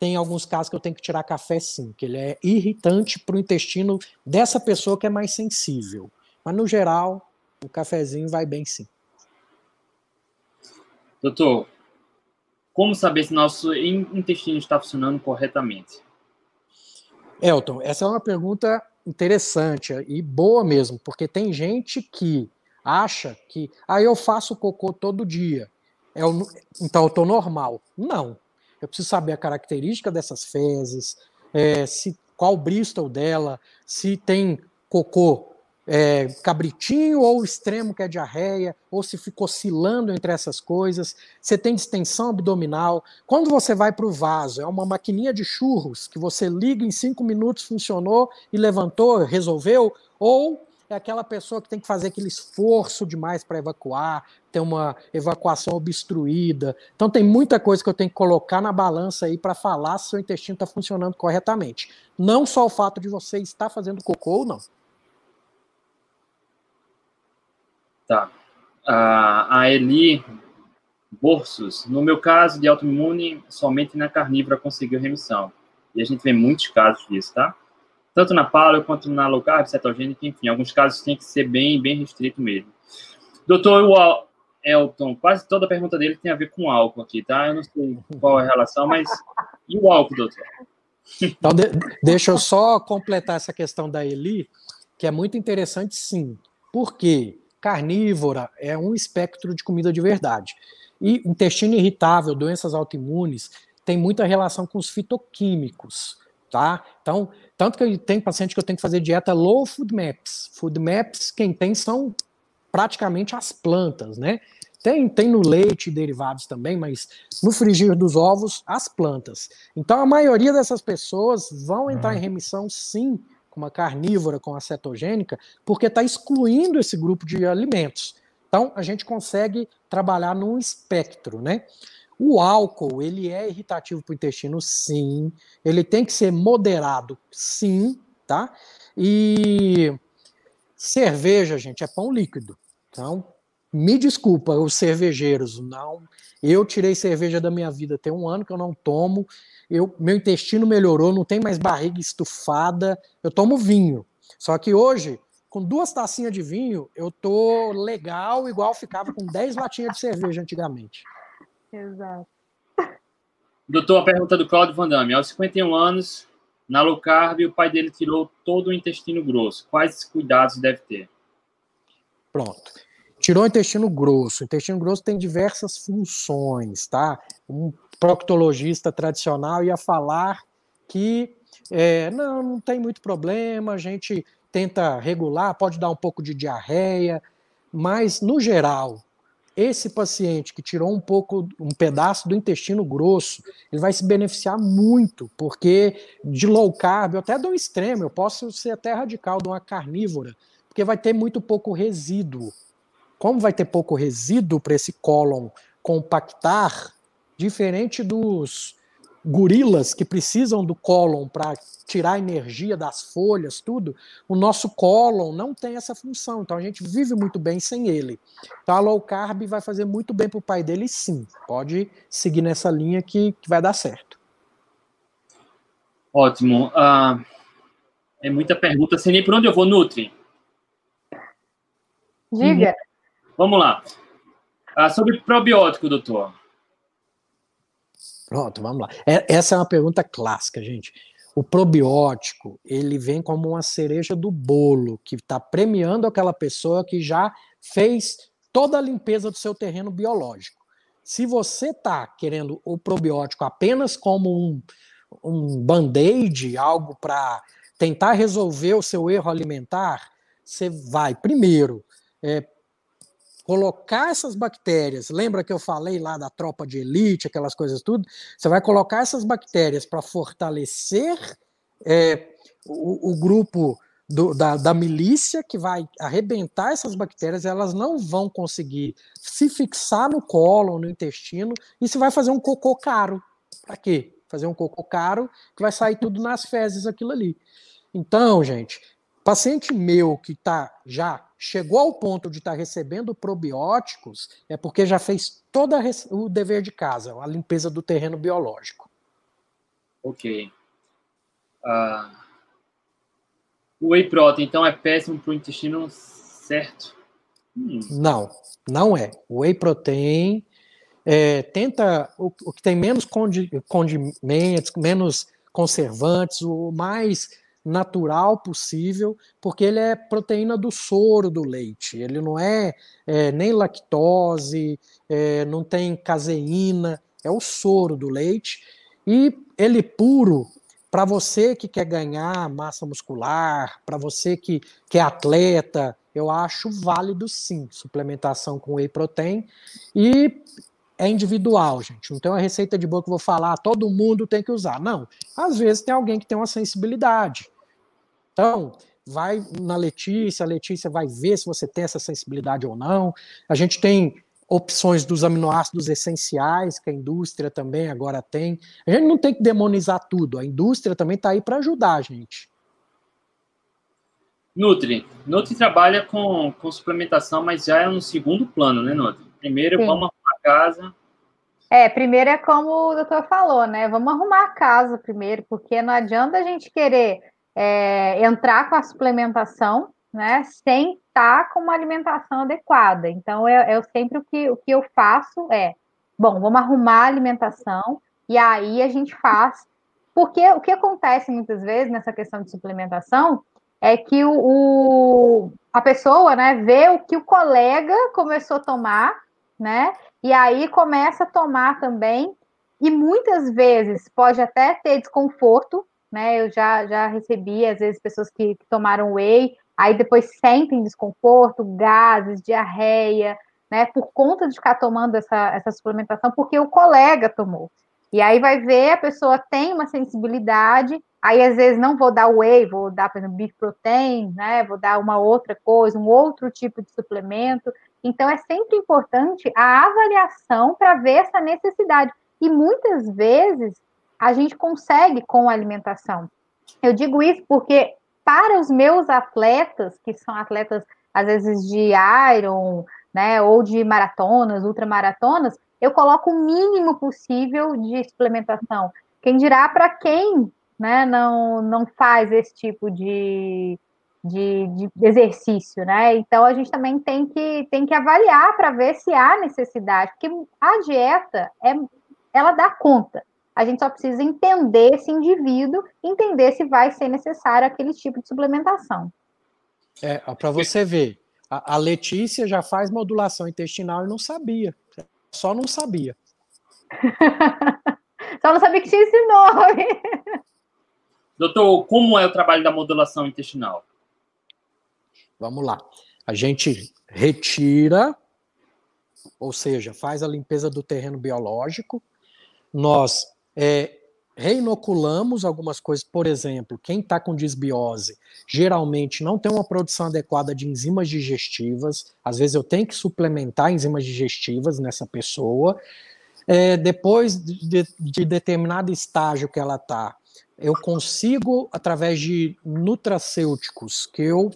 tem alguns casos que eu tenho que tirar café sim, que ele é irritante para o intestino dessa pessoa que é mais sensível. Mas, no geral, o cafezinho vai bem sim. Doutor, como saber se nosso intestino está funcionando corretamente? Elton, essa é uma pergunta interessante e boa mesmo, porque tem gente que acha que ah, eu faço cocô todo dia, é o, então eu estou normal. Não. Eu preciso saber a característica dessas fezes, é, se qual o Bristol dela, se tem cocô é, cabritinho ou extremo que é diarreia, ou se ficou oscilando entre essas coisas, você tem distensão abdominal. Quando você vai para o vaso, é uma maquininha de churros que você liga em cinco minutos, funcionou e levantou, resolveu, ou é aquela pessoa que tem que fazer aquele esforço demais para evacuar, ter uma evacuação obstruída. Então tem muita coisa que eu tenho que colocar na balança aí para falar se o seu intestino está funcionando corretamente. Não só o fato de você estar fazendo cocô ou não. Tá. A, a Eli Borsos, no meu caso de autoimune, somente na carnívora conseguiu remissão. E a gente vê muitos casos disso, tá? Tanto na paleo quanto na low carb, cetogênica, enfim, alguns casos tem que ser bem, bem restrito mesmo. Doutor Elton, quase toda a pergunta dele tem a ver com álcool aqui, tá? Eu não sei qual é a relação, mas e o álcool, doutor? Então, de, deixa eu só completar essa questão da Eli, que é muito interessante, sim. Por quê? Carnívora é um espectro de comida de verdade. E intestino irritável, doenças autoimunes, tem muita relação com os fitoquímicos, tá? Então, tanto que tem paciente que eu tenho que fazer dieta low food maps. Food maps, quem tem são praticamente as plantas, né? Tem, tem no leite derivados também, mas no frigir dos ovos, as plantas. Então, a maioria dessas pessoas vão entrar em remissão, sim, uma carnívora com a cetogênica, porque está excluindo esse grupo de alimentos. Então, a gente consegue trabalhar num espectro, né? O álcool, ele é irritativo para o intestino, sim. Ele tem que ser moderado, sim, tá? E cerveja, gente, é pão líquido. Então, me desculpa, os cervejeiros, não. Eu tirei cerveja da minha vida, tem um ano que eu não tomo eu, meu intestino melhorou, não tem mais barriga estufada, eu tomo vinho. Só que hoje, com duas tacinhas de vinho, eu tô legal, igual ficava com 10 latinhas de cerveja antigamente. Exato. Doutor, a pergunta do Claudio Van Damme. Aos 51 anos, na low carb, o pai dele tirou todo o intestino grosso. Quais cuidados deve ter? Pronto. Tirou o intestino grosso. O intestino grosso tem diversas funções, tá? Um proctologista tradicional ia falar que é, não, não tem muito problema, a gente tenta regular, pode dar um pouco de diarreia, mas no geral, esse paciente que tirou um pouco, um pedaço do intestino grosso, ele vai se beneficiar muito, porque de low carb, eu até dou um extremo, eu posso ser até radical de uma carnívora, porque vai ter muito pouco resíduo. Como vai ter pouco resíduo para esse cólon compactar, Diferente dos gorilas que precisam do cólon para tirar energia das folhas, tudo, o nosso cólon não tem essa função, então a gente vive muito bem sem ele. Então a low carb vai fazer muito bem para o pai dele, sim. Pode seguir nessa linha que, que vai dar certo. Ótimo. Uh, é muita pergunta, sem nem por onde eu vou, Nutri. Diga. Vamos lá. Uh, sobre probiótico, doutor. Pronto, vamos lá. É, essa é uma pergunta clássica, gente. O probiótico, ele vem como uma cereja do bolo, que está premiando aquela pessoa que já fez toda a limpeza do seu terreno biológico. Se você está querendo o probiótico apenas como um, um band-aid, algo para tentar resolver o seu erro alimentar, você vai, primeiro, é, colocar essas bactérias, lembra que eu falei lá da tropa de elite, aquelas coisas tudo? Você vai colocar essas bactérias para fortalecer é, o, o, grupo do, da, da, milícia que vai arrebentar essas bactérias, elas não vão conseguir se fixar no colo, no intestino, e você vai fazer um cocô caro. Para quê? Fazer um cocô caro que vai sair tudo nas fezes aquilo ali. Então, gente, paciente meu que tá já chegou ao ponto de estar tá recebendo probióticos, é porque já fez todo o dever de casa, a limpeza do terreno biológico. Ok. Uh, o whey protein, então, é péssimo para o intestino certo? Hum. Não, não é. O whey protein é, tenta o, o, que tem menos condi, condimentos, menos conservantes, o mais natural possível, porque ele é proteína do soro do leite. Ele não é, é nem lactose, é, não tem caseína, é o soro do leite. E ele puro, para você que quer ganhar massa muscular, para você que, que é atleta, eu acho válido sim, suplementação com whey protein. E é individual, gente. Não tem uma receita de boa que eu vou falar, todo mundo tem que usar. Não. Às vezes tem alguém que tem uma sensibilidade. Então, vai na Letícia, a Letícia vai ver se você tem essa sensibilidade ou não. A gente tem opções dos aminoácidos essenciais, que a indústria também agora tem. A gente não tem que demonizar tudo, a indústria também está aí para ajudar a gente. Nutri. Nutri trabalha com, com suplementação, mas já é no segundo plano, né, Nutri? Primeiro, Sim. vamos arrumar a casa. É, primeiro é como o doutor falou, né? Vamos arrumar a casa primeiro, porque não adianta a gente querer é, entrar com a suplementação, né, sem estar com uma alimentação adequada. Então, eu, eu, sempre o que, o que eu faço é, bom, vamos arrumar a alimentação e aí a gente faz. Porque o que acontece muitas vezes nessa questão de suplementação é que o, o, a pessoa, né, vê o que o colega começou a tomar, né, e aí começa a tomar também, e muitas vezes pode até ter desconforto, né? Eu já, já recebi, às vezes, pessoas que, que tomaram whey, aí depois sentem desconforto, gases, diarreia, né? Por conta de ficar tomando essa, essa suplementação, porque o colega tomou. E aí vai ver, a pessoa tem uma sensibilidade, aí às vezes não vou dar whey, vou dar, por exemplo, beef protein, né? Vou dar uma outra coisa, um outro tipo de suplemento. Então é sempre importante a avaliação para ver essa necessidade. E muitas vezes a gente consegue com a alimentação. Eu digo isso porque para os meus atletas, que são atletas às vezes de Iron, né, ou de maratonas, ultramaratonas, eu coloco o mínimo possível de suplementação. Quem dirá para quem né, não, não faz esse tipo de, de, de, exercício, né? Então a gente também tem que, tem que avaliar para ver se há necessidade, porque a dieta é, ela dá conta. A gente só precisa entender esse indivíduo, entender se vai ser necessário aquele tipo de suplementação. É, para você ver, a, a Letícia já faz modulação intestinal e não sabia. Só não sabia. *laughs* só não sabia que tinha esse nome. *laughs* Doutor, como é o trabalho da modulação intestinal? Vamos lá. A gente retira, ou seja, faz a limpeza do terreno biológico. Nós é, reinoculamos algumas coisas, por exemplo, quem está com disbiose geralmente não tem uma produção adequada de enzimas digestivas, às vezes eu tenho que suplementar enzimas digestivas nessa pessoa. É, depois de, de determinado estágio que ela está, eu consigo, através de nutracêuticos, que eu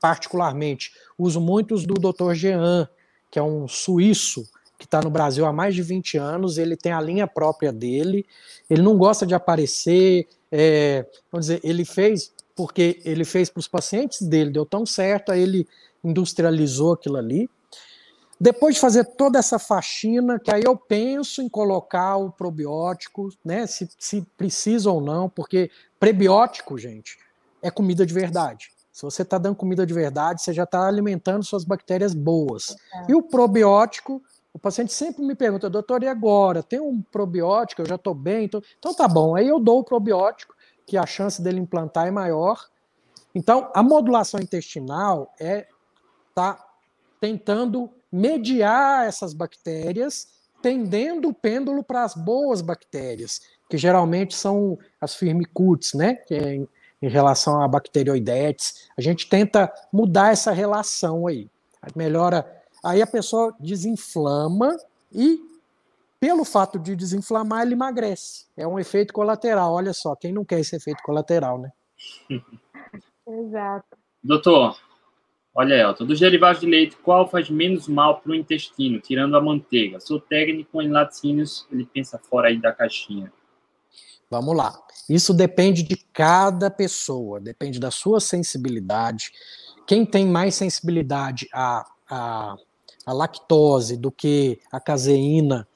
particularmente uso muitos do Dr. Jean, que é um suíço, que está no Brasil há mais de 20 anos, ele tem a linha própria dele, ele não gosta de aparecer, é, vamos dizer, ele fez porque ele fez para os pacientes dele, deu tão certo, aí ele industrializou aquilo ali. Depois de fazer toda essa faxina, que aí eu penso em colocar o probiótico, né, se, se precisa ou não, porque prebiótico, gente, é comida de verdade. Se você está dando comida de verdade, você já está alimentando suas bactérias boas. É. E o probiótico o paciente sempre me pergunta, doutor, e agora? Tem um probiótico? Eu já estou bem? Então, então tá bom. Aí eu dou o probiótico, que a chance dele implantar é maior. Então, a modulação intestinal é tá tentando mediar essas bactérias, tendendo o pêndulo para as boas bactérias, que geralmente são as firmicutes, né? Que é em, em relação a bacteroidetes. A gente tenta mudar essa relação aí. Melhora. Aí a pessoa desinflama e, pelo fato de desinflamar, ele emagrece. É um efeito colateral. Olha só, quem não quer esse efeito colateral, né? *laughs* Exato. Doutor, olha, Elton, dos derivados de leite, qual faz menos mal para o intestino, tirando a manteiga? Sou técnico em laticínios, ele pensa fora aí da caixinha. Vamos lá. Isso depende de cada pessoa, depende da sua sensibilidade. Quem tem mais sensibilidade à, à, à lactose do que à caseína,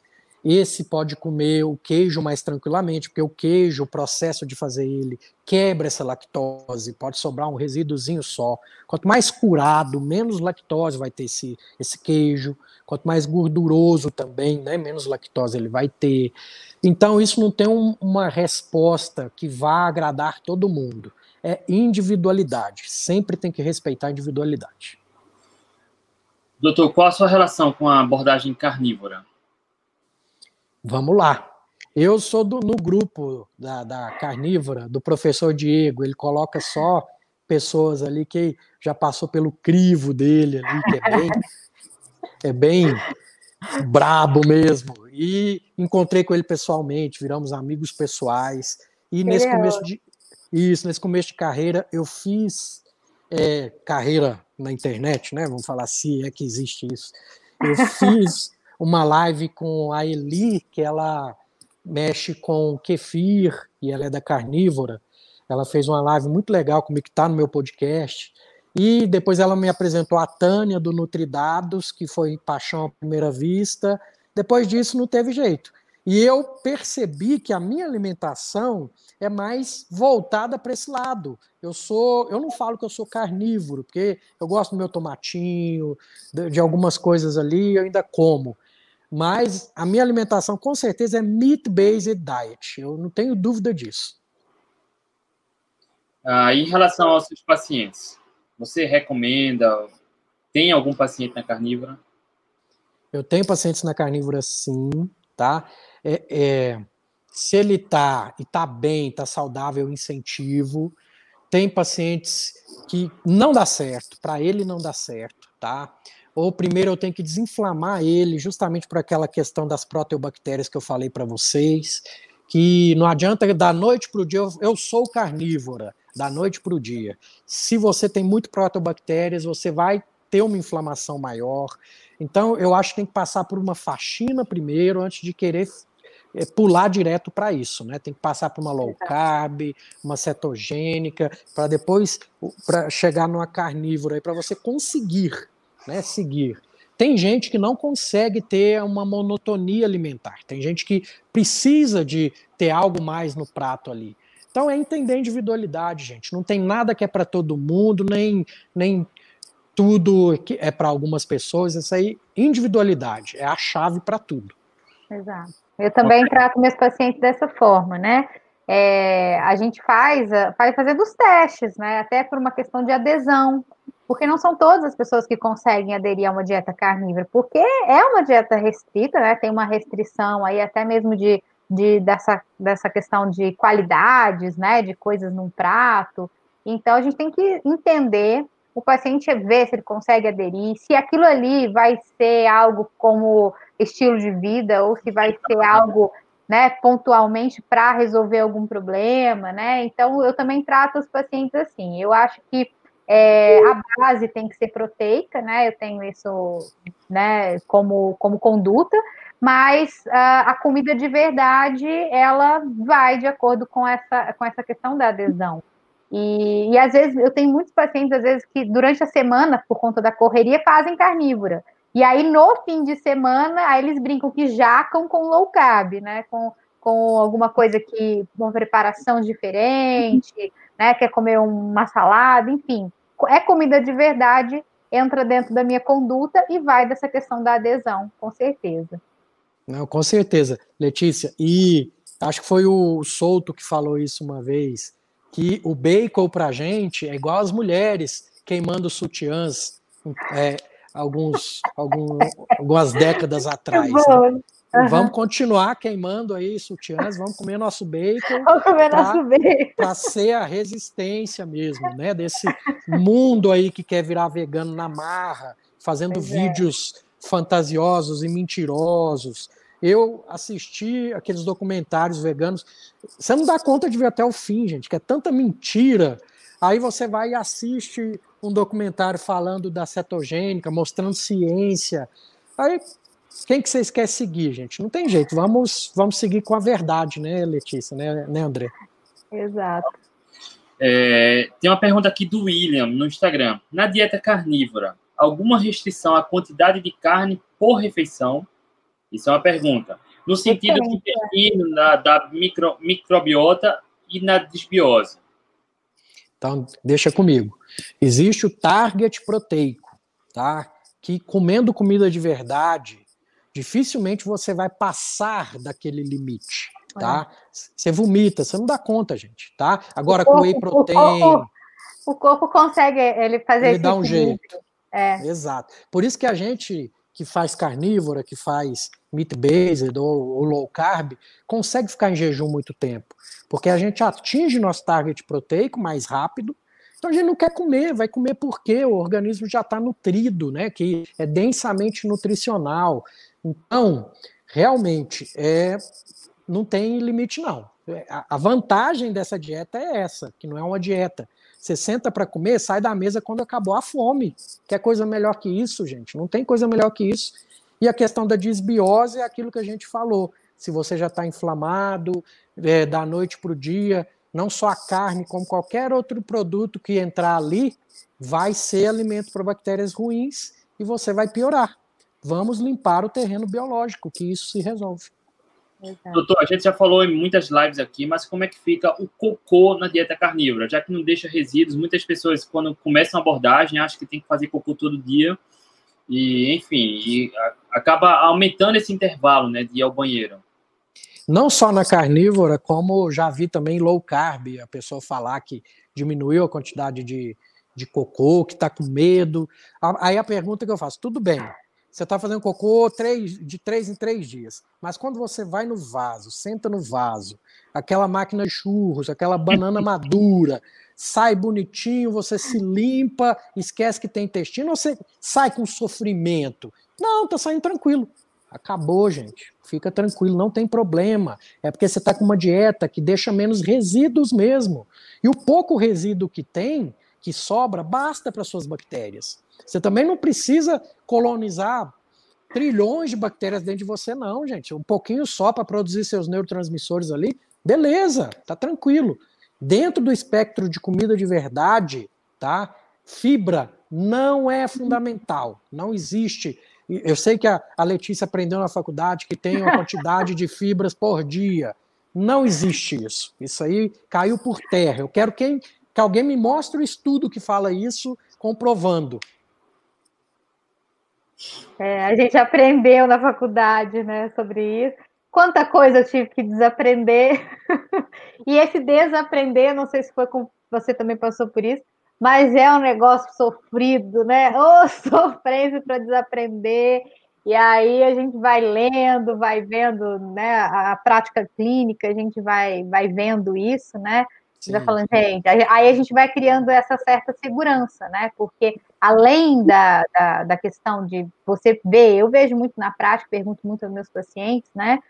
esse pode comer o queijo mais tranquilamente, porque o queijo, o processo de fazer ele, quebra essa lactose, pode sobrar um resíduozinho só. Quanto mais curado, menos lactose vai ter esse, esse queijo. Quanto mais gorduroso também, né, menos lactose ele vai ter. Então, isso não tem um, uma resposta que vá agradar todo mundo. É individualidade. Sempre tem que respeitar a individualidade. Doutor, qual a sua relação com a abordagem carnívora? Vamos lá. Eu sou do, no grupo da, da carnívora, do professor Diego. Ele coloca só pessoas ali que já passou pelo crivo dele ali, que é bem, é bem brabo mesmo. E encontrei com ele pessoalmente, viramos amigos pessoais. E nesse começo de isso, nesse começo de carreira, eu fiz é, carreira na internet, né? Vamos falar assim, é que existe isso. Eu fiz uma live com a Eli, que ela mexe com kefir e ela é da carnívora. Ela fez uma live muito legal comigo que está no meu podcast. E depois ela me apresentou a Tânia do Nutridados, que foi paixão à primeira vista. Depois disso não teve jeito. E eu percebi que a minha alimentação é mais voltada para esse lado. Eu sou, eu não falo que eu sou carnívoro, porque eu gosto do meu tomatinho, de, algumas coisas ali, eu ainda como. Mas a minha alimentação com certeza é meat-based diet. Eu não tenho dúvida disso. Ah, em relação aos seus pacientes, você recomenda? Tem algum paciente na carnívora? Eu tenho pacientes na carnívora, sim, tá? É, é, se ele tá e tá bem, tá saudável, eu incentivo. Tem pacientes que não dá certo, para ele não dá certo, tá? ou primeiro eu tenho que desinflamar ele, justamente por aquela questão das proteobactérias que eu falei para vocês, que não adianta da noite para o dia, eu sou carnívora, da noite para o dia. Se você tem muito proteobactérias, você vai ter uma inflamação maior. Então, eu acho que tem que passar por uma faxina primeiro, antes de querer é, pular direto para isso, né? Tem que passar por uma low carb, uma cetogênica, para depois para chegar numa carnívora para você conseguir né, seguir. Tem gente que não consegue ter uma monotonia alimentar, tem gente que precisa de ter algo mais no prato ali. Então é entender a individualidade, gente. Não tem nada que é para todo mundo, nem, nem tudo que é para algumas pessoas. Isso aí, individualidade, é a chave para tudo. Exato. Eu também trato meus pacientes dessa forma, né? É, a gente faz, faz fazendo os testes, né? Até por uma questão de adesão porque não são todas as pessoas que conseguem aderir a uma dieta carnívora, porque é uma dieta restrita, né? Tem uma restrição aí até mesmo de, de dessa, dessa questão de qualidades, né? De coisas num prato. Então a gente tem que entender o paciente ver se ele consegue aderir, se aquilo ali vai ser algo como estilo de vida ou se vai ser algo né, pontualmente para resolver algum problema, né? Então eu também trato os pacientes assim. Eu acho que é, a base tem que ser proteica, né? Eu tenho isso né, como, como conduta, mas a, a comida de verdade ela vai de acordo com essa, com essa questão da adesão. E, e, às vezes eu tenho muitos pacientes, às vezes, que durante a semana, por conta da correria, fazem carnívora. E aí, no fim de semana, aí eles brincam que jacam com low carb, né? Com, com alguma coisa que, uma preparação diferente, *laughs* né? Quer comer uma salada, enfim. É comida de verdade, entra dentro da minha conduta e vai dessa questão da adesão, com certeza. Não, com certeza, Letícia. E acho que foi o Souto que falou isso uma vez. Que o bacon para a gente é igual as mulheres queimando sutiãs é, alguns, algum, algumas décadas atrás. Né? Uhum. Vamos continuar queimando aí sutiãs, vamos comer nosso bacon. Vamos comer pra, nosso bacon. Para ser a resistência mesmo, né? Desse mundo aí que quer virar vegano na marra, fazendo pois é. vídeos é. fantasiosos e mentirosos. Eu assisti aqueles documentários veganos. Você não dá conta de ver até o fim, gente, que é tanta mentira. Aí você vai e assiste um documentário falando da cetogênica, mostrando ciência. Aí quem que vocês querem seguir, gente? Não tem jeito, vamos, vamos seguir com a verdade, né, Letícia, né, né André? Exato. É, tem uma pergunta aqui do William no Instagram. Na dieta carnívora, alguma restrição à quantidade de carne por refeição? Isso é uma pergunta. No sentido do intestino, na, da micro, microbiota e na desbiose. Então, deixa comigo. Existe o target proteico, tá? Que comendo comida de verdade, dificilmente você vai passar daquele limite, tá? É. Você vomita, você não dá conta, gente, tá? Agora corpo, com whey protein, o corpo, o corpo, consegue ele fazer ele dá um jeito. É. Exato. Por isso que a gente que faz carnívora, que faz meat-based ou, ou low carb, consegue ficar em jejum muito tempo, porque a gente atinge nosso target proteico mais rápido, então a gente não quer comer, vai comer porque o organismo já está nutrido, né? Que é densamente nutricional. Então, realmente, é, não tem limite, não. É, a vantagem dessa dieta é essa, que não é uma dieta. Você senta para comer, sai da mesa quando acabou a fome. Quer coisa melhor que isso, gente? Não tem coisa melhor que isso. E a questão da desbiose é aquilo que a gente falou. Se você já está inflamado, é, da noite para o dia, não só a carne, como qualquer outro produto que entrar ali, vai ser alimento para bactérias ruins e você vai piorar. Vamos limpar o terreno biológico, que isso se resolve. Exato. Doutor, a gente já falou em muitas lives aqui, mas como é que fica o cocô na dieta carnívora? Já que não deixa resíduos, muitas pessoas, quando começam a abordagem, acham que tem que fazer cocô todo dia. E, enfim, e acaba aumentando esse intervalo né, de ir ao banheiro. Não só na carnívora, como já vi também low carb, a pessoa falar que diminuiu a quantidade de, de cocô, que está com medo. Aí a pergunta que eu faço, tudo bem, você está fazendo cocô três, de três em três dias. Mas quando você vai no vaso, senta no vaso, aquela máquina de churros, aquela banana madura, sai bonitinho, você se limpa, esquece que tem intestino, ou você sai com sofrimento? Não, tá saindo tranquilo. Acabou, gente. Fica tranquilo, não tem problema. É porque você está com uma dieta que deixa menos resíduos mesmo. E o pouco resíduo que tem, que sobra, basta para suas bactérias. Você também não precisa colonizar trilhões de bactérias dentro de você, não, gente. Um pouquinho só para produzir seus neurotransmissores ali, beleza, tá tranquilo. Dentro do espectro de comida de verdade, tá? Fibra não é fundamental, não existe. Eu sei que a, a Letícia aprendeu na faculdade que tem uma *laughs* quantidade de fibras por dia. Não existe isso. Isso aí caiu por terra. Eu quero que, que alguém me mostre o estudo que fala isso, comprovando. É, a gente aprendeu na faculdade, né, sobre isso. Quanta coisa eu tive que desaprender. *laughs* e esse desaprender, não sei se foi com você também passou por isso, mas é um negócio sofrido, né? *laughs* Ô, oh, sofrência para desaprender. E aí a gente vai lendo, vai vendo, né, a, prática clínica, a gente vai, vai vendo isso, né? Sim. vai falando, gente, aí a gente vai criando essa certa segurança, né? Porque além da, da, da, questão de você ver, eu vejo muito na prática, pergunto muito aos meus pacientes, né?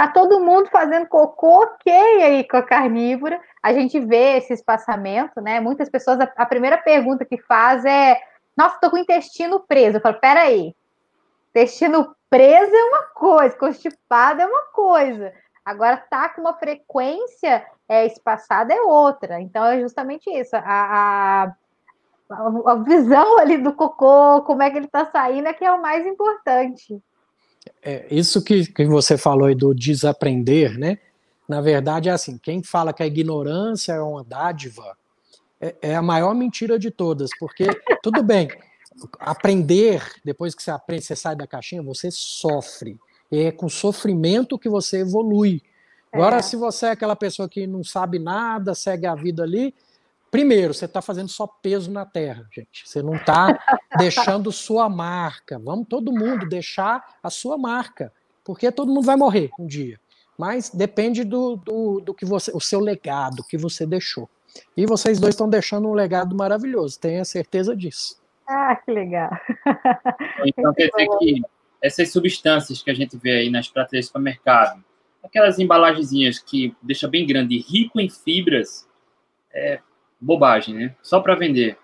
Tá todo mundo fazendo cocô ok aí com a carnívora, a gente vê esse espaçamento, né? Muitas pessoas, a, primeira pergunta que faz é, nossa, tô com o intestino preso. Eu falo, peraí, intestino preso é uma coisa, constipado é uma coisa. Agora, tá com uma frequência é, espaçada é outra. Então, é justamente isso. A, a, a visão ali do cocô, como é que ele está saindo, é que é o mais importante. É, isso que, que você falou aí do desaprender, né? Na verdade, é assim: quem fala que a ignorância é uma dádiva é, é a maior mentira de todas, porque tudo bem, aprender, depois que você aprende, você sai da caixinha, você sofre. E é com sofrimento que você evolui. Agora, é. se você é aquela pessoa que não sabe nada, segue a vida ali, primeiro, você está fazendo só peso na terra, gente. Você não está *laughs* deixando sua marca. Vamos todo mundo deixar a sua marca, porque todo mundo vai morrer um dia. Mas depende do, do, do que você, o seu legado, que você deixou. E vocês dois estão deixando um legado maravilhoso, tenha certeza disso. Ah, que legal. Então quer dizer que essas substâncias que a gente vê aí nas prateleiras do supermercado, aquelas embalagenzinhas que deixa bem grande, rico em fibras, é bobagem, né? Só para vender.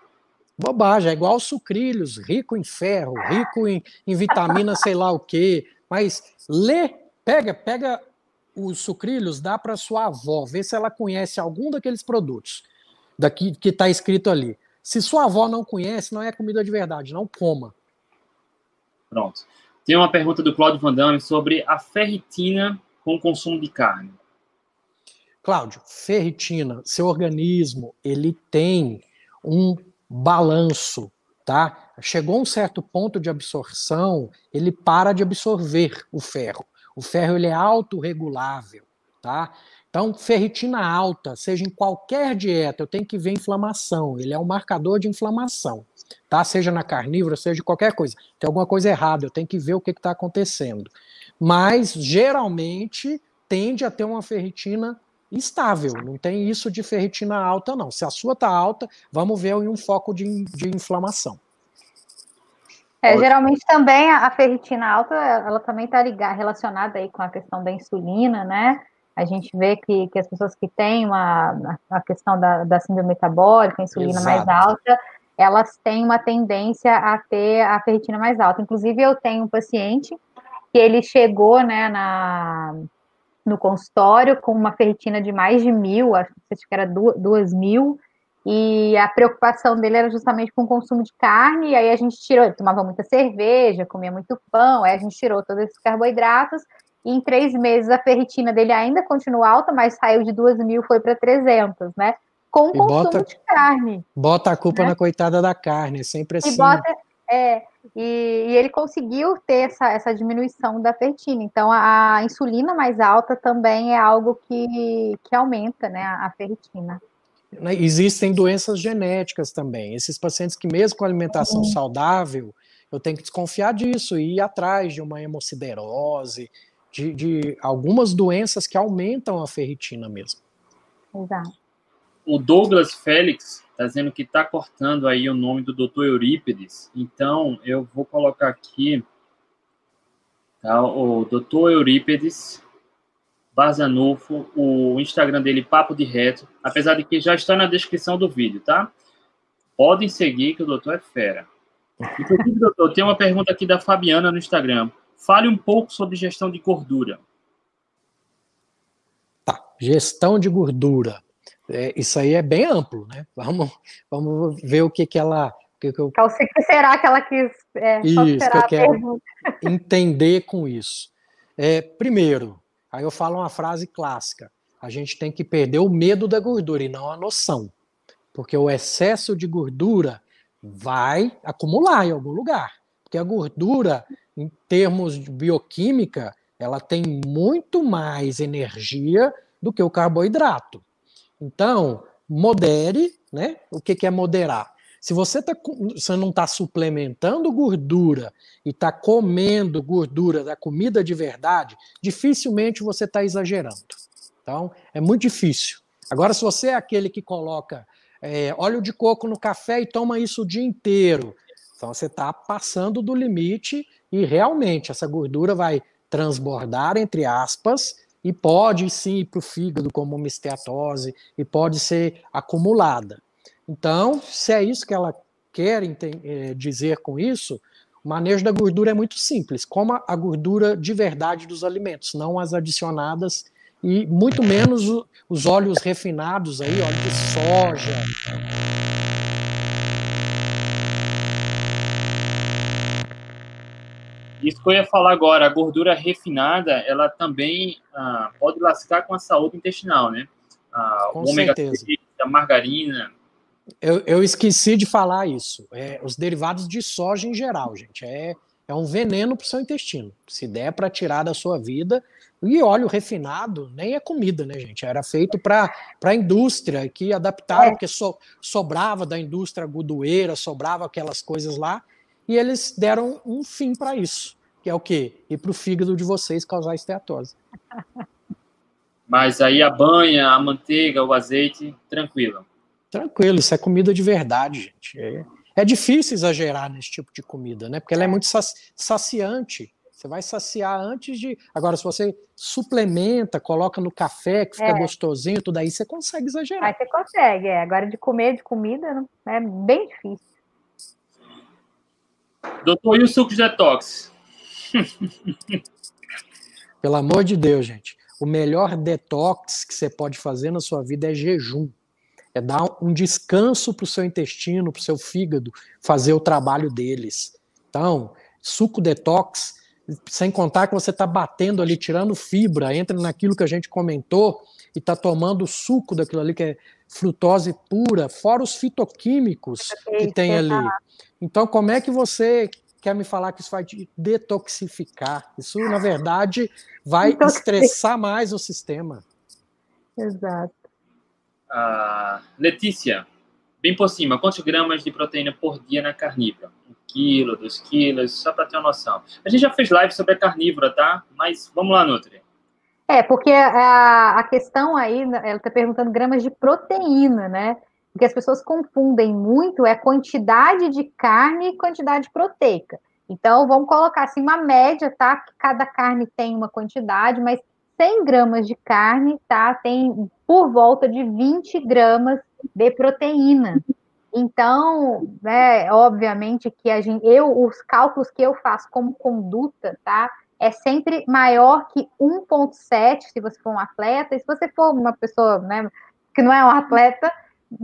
Bobagem, é igual sucrilhos, rico em ferro, rico em, em vitamina sei lá o quê. Mas lê, pega, pega os sucrilhos, dá para sua avó, vê se ela conhece algum daqueles produtos daqui que está escrito ali. Se sua avó não conhece, não é comida de verdade, não coma. Pronto. Tem uma pergunta do Cláudio Vandame sobre a ferritina com o consumo de carne. Cláudio, ferritina, seu organismo, ele tem um balanço, tá? Chegou um certo ponto de absorção, ele para de absorver o ferro. O ferro ele é autorregulável, tá? Então, ferritina alta, seja em qualquer dieta, eu tenho que ver inflamação. Ele é um marcador de inflamação, tá? Seja na carnívora, seja qualquer coisa. Tem alguma coisa errada, eu tenho que ver o que está acontecendo. Mas, geralmente, tende a ter uma ferritina estável, não tem isso de ferritina alta, não. Se a sua está alta, vamos ver em um foco de, de inflamação. É, geralmente também a, ferritina alta, ela também está relacionada aí com a questão da insulina, né? A gente vê que, que as pessoas que têm uma, a questão da, da síndrome metabólica, a insulina Exato. mais alta, elas têm uma tendência a ter a ferritina mais alta. Inclusive, eu tenho um paciente que ele chegou, né, na, no consultório com uma ferritina de mais de mil, acho que era duas mil, e a preocupação dele era justamente com o consumo de carne, e aí a gente tirou, ele tomava muita cerveja, comia muito pão, aí a gente tirou todos esses carboidratos, e em três meses a ferritina dele ainda continua alta, mas saiu de duas mil, foi para 300, né? Com o consumo bota, de carne. Bota a culpa né? na coitada da carne, sempre assim. E bota, é, e, e, ele conseguiu ter essa, essa diminuição da ferritina. Então, a, a, insulina mais alta também é algo que, que aumenta né, a, a ferritina. Né, existem doenças genéticas também. Esses pacientes que, mesmo com alimentação uhum. saudável, eu tenho que desconfiar disso e ir atrás de uma hemociderose, de, de algumas doenças que aumentam a ferritina mesmo. Exato. O Douglas Félix está dizendo que está cortando aí o nome do Dr. Eurípides. Então, eu vou colocar aqui tá, o Dr. Eurípides Barzanufo, o Instagram dele, Papo de Reto, apesar de que já está na descrição do vídeo, tá? Podem seguir, que o doutor é fera. Inclusive, doutor, tem uma pergunta aqui da Fabiana no Instagram. Fale um pouco sobre gestão de gordura. Tá, gestão de gordura é, isso aí é bem amplo, né? *laughs* Vamos, vamos ver o que, que ela. O que, que eu... Então, que será que ela quis é, isso, que eu quero *laughs* entender com isso. É, primeiro, aí eu falo uma frase clássica: a gente tem que perder o medo da gordura e não a noção. Porque o excesso de gordura vai acumular em algum lugar. Porque a gordura, em termos de bioquímica, ela tem muito mais energia do que o carboidrato. Então, modere, né? O que, que é moderar? Se você, tá, você não está suplementando gordura e está comendo gordura da comida de verdade, dificilmente você está exagerando. Então, é muito difícil. Agora, se você é aquele que coloca é, óleo de coco no café e toma isso o dia inteiro, então você está passando do limite e realmente essa gordura vai transbordar, entre aspas, e pode sim ir para o fígado como uma esteatose e pode ser acumulada. Então, se é isso que ela quer é, dizer com isso, o manejo da gordura é muito simples, coma a gordura de verdade dos alimentos, não as adicionadas e muito menos os óleos refinados aí, óleo de soja, Isso que eu ia falar agora, a gordura refinada, ela também ah, pode lascar com a saúde intestinal, né? Ah, com o ômega certeza. 3, a margarina. Eu, eu esqueci de falar isso. É, os derivados de soja em geral, gente. É, é um veneno para o seu intestino. Se der para tirar da sua vida, e óleo refinado nem é comida, né, gente? Era feito para a indústria, que adaptaram, porque so, sobrava da indústria agudoeira, sobrava aquelas coisas lá, e eles deram um fim para isso, que é o quê? Ir para o fígado de vocês causar esteatose. *laughs* Mas aí a banha, a manteiga, o azeite, tranquilo. Tranquilo, isso é comida de verdade, gente. É, é difícil exagerar nesse tipo de comida, né? Porque ela é muito saciante. Você vai saciar antes de. Agora, se você suplementa, coloca no café, que fica é. gostosinho, tudo aí, você consegue exagerar. Aí você consegue, é. Agora, de comer de comida, é bem difícil. Doutor, e o suco de detox? *laughs* Pelo amor de Deus, gente. O melhor detox que você pode fazer na sua vida é jejum. É dar um descanso para o seu intestino, para o seu fígado, fazer o trabalho deles. Então, suco detox sem contar que você está batendo ali, tirando fibra, entra naquilo que a gente comentou e está tomando o suco daquilo ali que é frutose pura, fora os fitoquímicos que tem ali. Então, como é que você quer me falar que isso vai detoxificar? Isso, na verdade, vai estressar mais o sistema. Exato. Uh, Letícia, bem por cima, quantos gramas de proteína por dia na carnívora? quilo, 2 quilos, só para ter uma noção. A gente já fez live sobre a carnívora, tá? Mas vamos lá, Nutri. É, porque a, a questão aí, ela está perguntando gramas de proteína, né? O que as pessoas confundem muito é quantidade de carne e quantidade proteica. Então, vamos colocar assim uma média, tá? Que cada carne tem uma quantidade, mas 100 gramas de carne, tá? Tem por volta de 20 gramas de proteína. Então, né, obviamente que a gente, eu, os cálculos que eu faço como conduta, tá? É sempre maior que 1,7 se você for um atleta, e se você for uma pessoa, né, que não é um atleta,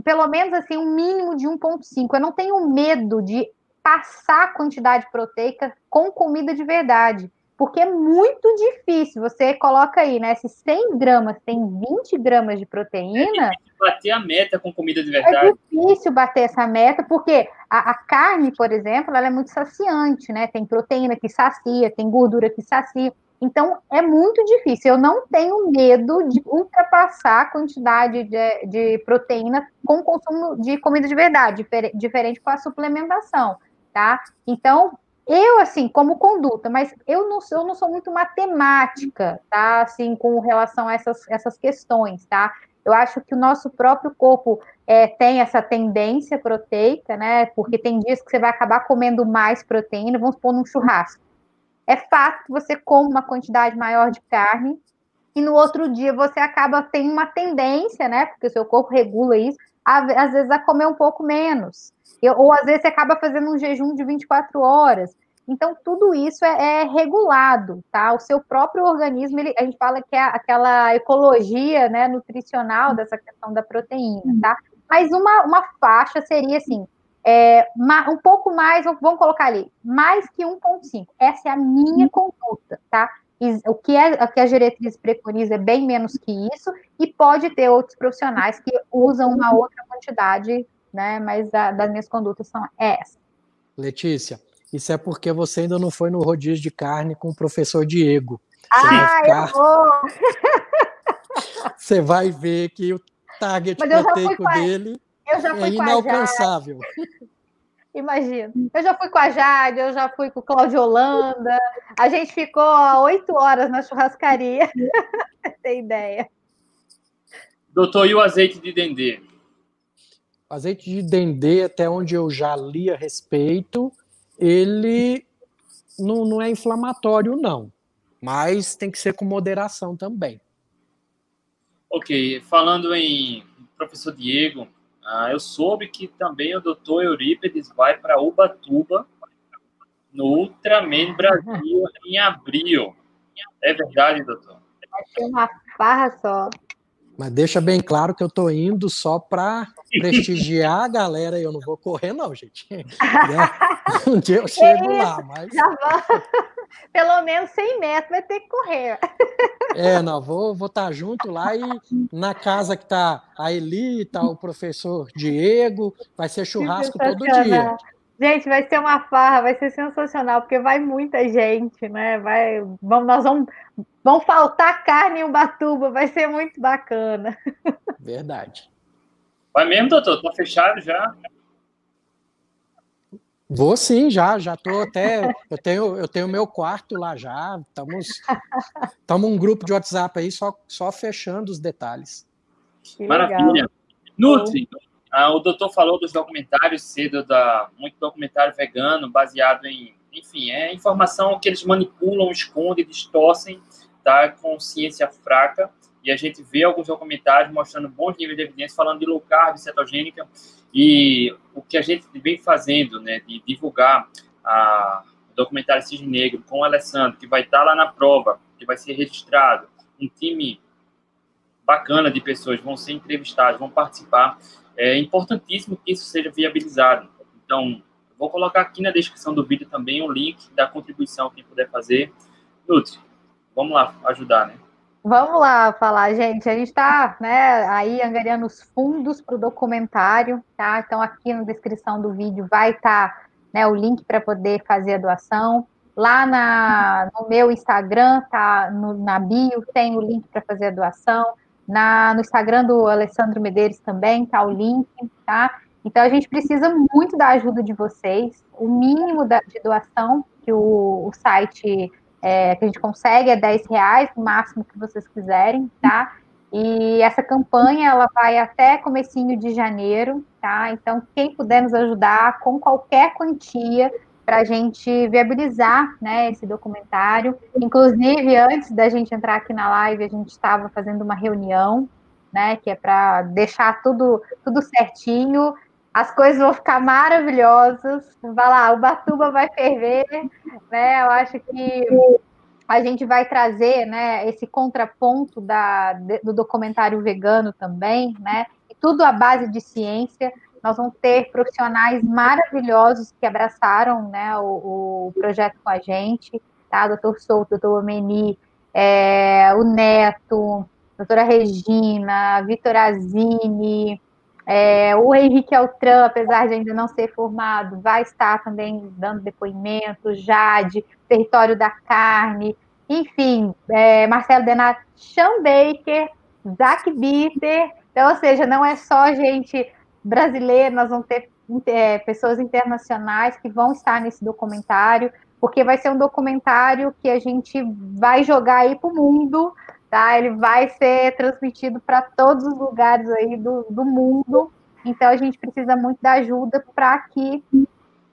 pelo menos assim, um mínimo de 1,5. Eu não tenho medo de passar a quantidade proteica com comida de verdade porque é muito difícil. Você coloca aí, né? Se 100 gramas tem 20 gramas de proteína. É bater a meta com comida de verdade. É difícil bater essa meta, porque a, a, carne, por exemplo, ela é muito saciante, né? Tem proteína que sacia, tem gordura que sacia. Então, é muito difícil. Eu não tenho medo de ultrapassar a quantidade de, de proteína com o consumo de comida de verdade, diferente com a suplementação, tá? Então, eu, assim, como conduta, mas eu não, eu não sou muito matemática, tá? Assim, com relação a essas, essas questões, tá? Eu acho que o nosso próprio corpo é, tem essa tendência proteica, né? Porque tem dias que você vai acabar comendo mais proteína, vamos pôr num churrasco. É fato que você come uma quantidade maior de carne e no outro dia você acaba tendo uma tendência, né? Porque o seu corpo regula isso, a, às vezes a comer um pouco menos. Ou às vezes você acaba fazendo um jejum de 24 horas. Então, tudo isso é, é, regulado, tá? O seu próprio organismo, ele, a gente fala que é aquela ecologia né, nutricional dessa questão da proteína, tá? Mas uma, uma faixa seria assim, é, um pouco mais, vamos colocar ali, mais que 1,5. Essa é a minha conduta, tá? O que, é, o que a diretriz preconiza é bem menos que isso, e pode ter outros profissionais que usam uma outra quantidade, né? Mas a, das minhas condutas são essas. Letícia, isso é porque você ainda não foi no rodízio de carne com o professor Diego. Você ah, ficar... eu vou! *laughs* você vai ver que o target proteico dele é inalcançável. *laughs* Imagina. Eu já fui com a Jade, eu já fui com o Cláudio Holanda. A gente ficou oito horas na churrascaria. *laughs* Tem ideia. Doutor, e o azeite de dendê? azeite de dendê, até onde eu já li a respeito, ele não, não é inflamatório, não. Mas tem que ser com moderação também. Ok, falando em professor Diego, ah, eu soube que também o doutor Eurípides vai para Ubatuba, no Ultraman Brasil, em abril. É verdade, doutor? Vai ser uma farra só. Mas deixa bem claro que eu estou indo só para prestigiar a galera e eu não vou correr, não, gente. *laughs* *laughs* um dia eu chego lá, mas. Pelo menos 100 metros vai ter que correr. É, não, vou vou estar tá junto lá e na casa que tá a Eli, tá o professor Diego, vai ser churrasco todo dia. Gente, vai ser uma farra, vai ser sensacional, porque vai muita gente, né? Vai, vamos, nós vamos, vão faltar carne em Ubatuba, vai ser muito bacana. Verdade. Vai mesmo, doutor? Tá fechado já? Vou sim, já, já tô até. Eu tenho, eu tenho meu quarto lá já. Estamos, estamos um grupo de WhatsApp aí só, só fechando os detalhes. Que Maravilha. Nutri, ah, o doutor falou dos documentários cedo, da, muito documentário vegano, baseado em, enfim, é informação que eles manipulam, escondem, distorcem, tá? Com ciência fraca. E a gente vê alguns documentários mostrando bons níveis de evidência, falando de low carb, cetogênica, e o que a gente vem fazendo, né, de divulgar a, o documentário Cisne Negro com o Alessandro, que vai estar lá na prova, que vai ser registrado, um time bacana de pessoas vão ser entrevistados, vão participar. É importantíssimo que isso seja viabilizado. Então, vou colocar aqui na descrição do vídeo também o link da contribuição que puder fazer. Nutri, vamos lá ajudar, né? Vamos lá falar, gente. A gente está né, aí angariando os fundos para o documentário, tá? Então, aqui na descrição do vídeo vai estar tá, né, o link para poder fazer a doação. Lá na, no meu Instagram, tá? No, na bio, tem o link para fazer a doação. Na, no Instagram do Alessandro Medeiros também tá o link, tá? Então, a gente precisa muito da ajuda de vocês. O mínimo da, de doação que o, o site é, que a gente consegue é 10 reais, o máximo que vocês quiserem, tá? E essa campanha ela vai até comecinho de janeiro, tá? Então, quem puder nos ajudar com qualquer quantia para a gente viabilizar né, esse documentário. Inclusive, antes da gente entrar aqui na live, a gente estava fazendo uma reunião, né? Que é para deixar tudo, tudo certinho as coisas vão ficar maravilhosas. Vai lá, o Batuba vai ferver, né? Eu acho que a gente vai trazer, né, esse contraponto da, do documentário vegano também, né? E tudo à base de ciência. Nós vamos ter profissionais maravilhosos que abraçaram, né, o, o projeto com a gente, tá? Doutor Souto, doutor Omeni, é, o Neto, doutora Regina, Vitor Azini, é, o Henrique Altran, apesar de ainda não ser formado, vai estar também dando depoimento, Jade, Território da Carne, enfim, é, Marcelo Denat, Sean Baker, Zach Bitter, então, ou seja, não é só gente brasileira, nós vamos ter é, pessoas internacionais que vão estar nesse documentário, porque vai ser um documentário que a gente vai jogar aí para o mundo, tá? Ele vai ser transmitido para todos os lugares aí do, do mundo. Então a gente precisa muito da ajuda para que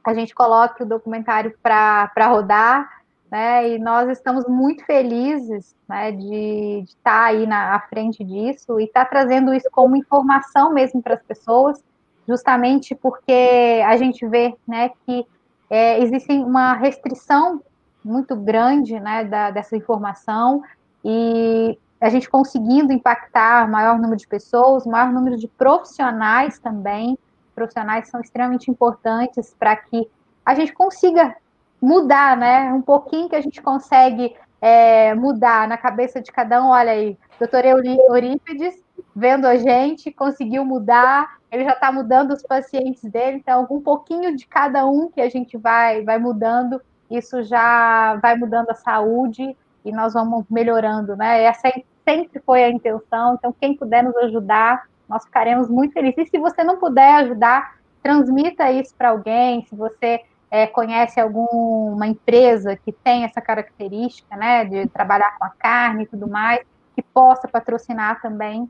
a gente coloque o documentário para rodar, né? E nós estamos muito felizes, né, de, estar tá aí na à frente disso e estar tá trazendo isso como informação mesmo para as pessoas, justamente porque a gente vê, né, que é, existe uma restrição muito grande, né, da, dessa informação e a gente conseguindo impactar maior número de pessoas, maior número de profissionais também. Profissionais são extremamente importantes para que a gente consiga mudar, né? Um pouquinho que a gente consegue é, mudar na cabeça de cada um. Olha aí, doutor Eurípides, vendo a gente, conseguiu mudar, ele já está mudando os pacientes dele, então um pouquinho de cada um que a gente vai, vai mudando, isso já vai mudando a saúde e nós vamos melhorando, né? Essa sempre foi a intenção, então quem puder nos ajudar, nós ficaremos muito felizes. E se você não puder ajudar, transmita isso para alguém, se você é, conhece alguma empresa que tem essa característica, né, de trabalhar com a carne e tudo mais, que possa patrocinar também,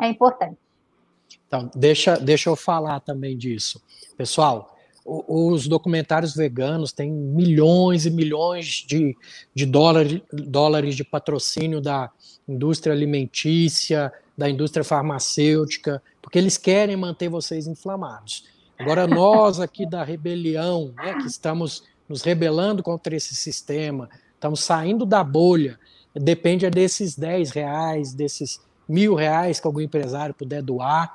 é importante. Então, deixa, deixa eu falar também disso. Pessoal, os documentários veganos têm milhões e milhões de, de dólares, dólares de patrocínio da indústria alimentícia, da indústria farmacêutica, porque eles querem manter vocês inflamados. Agora, nós aqui da rebelião, né, que estamos nos rebelando contra esse sistema, estamos saindo da bolha, depende desses 10 reais, desses mil reais que algum empresário puder doar,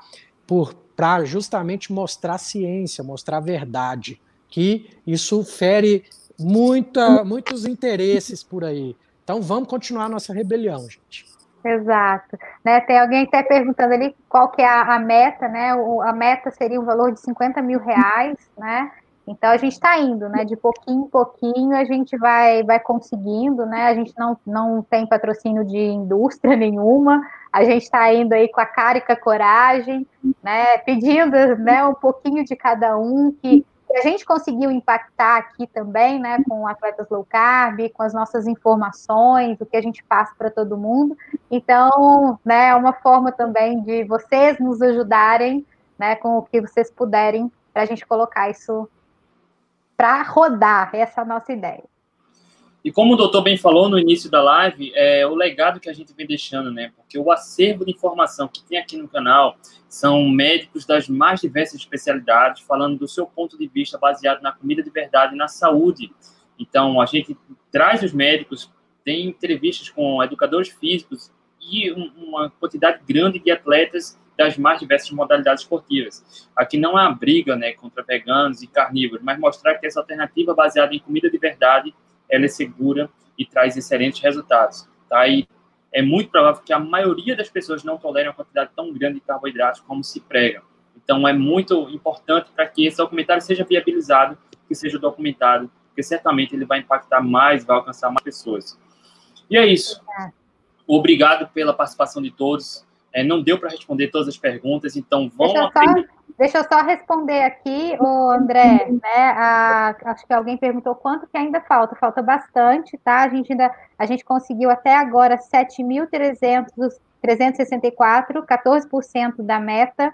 para justamente mostrar ciência, mostrar verdade, que isso fere muita, muitos interesses por aí. Então vamos continuar nossa rebelião, gente. Exato. Né, tem alguém até perguntando ali qual que é a, a meta, né? O, a meta seria um valor de 50 mil reais, né? Então a gente está indo, né? De pouquinho em pouquinho a gente vai, vai conseguindo, né? A gente não, não tem patrocínio de indústria *laughs* nenhuma, a gente está indo aí com a cara e com a coragem, né? Pedindo né, um pouquinho de cada um, que, a gente conseguiu impactar aqui também, né? Com atletas low carb, com as nossas informações, o que a gente passa para todo mundo. Então, né, é uma forma também de vocês nos ajudarem, né? Com o que vocês puderem para a gente colocar isso para rodar, essa é nossa ideia. E como o doutor bem falou no início da live, é o legado que a gente vem deixando, né? Porque o acervo de informação que tem aqui no canal são médicos das mais diversas especialidades, falando do seu ponto de vista baseado na comida de verdade e na saúde. Então, a gente traz os médicos, tem entrevistas com educadores físicos e uma quantidade grande de atletas das mais diversas modalidades esportivas. Aqui não é uma briga né, contra veganos e carnívoros, mas mostrar que essa alternativa baseada em comida de verdade ela é segura e traz excelentes resultados. Tá? E é muito provável que a maioria das pessoas não tolerem uma quantidade tão grande de carboidratos como se prega. Então, é muito importante para que esse documentário seja viabilizado, que seja documentado, porque certamente ele vai impactar mais, vai alcançar mais pessoas. E é isso. Obrigado pela participação de todos. É, não deu para responder todas as perguntas, então vamos. Deixa eu, só, deixa eu só responder aqui, o André. Né, a, acho que alguém perguntou quanto que ainda falta. Falta bastante, tá? A gente ainda a gente conseguiu até agora 7.364, 14% da meta,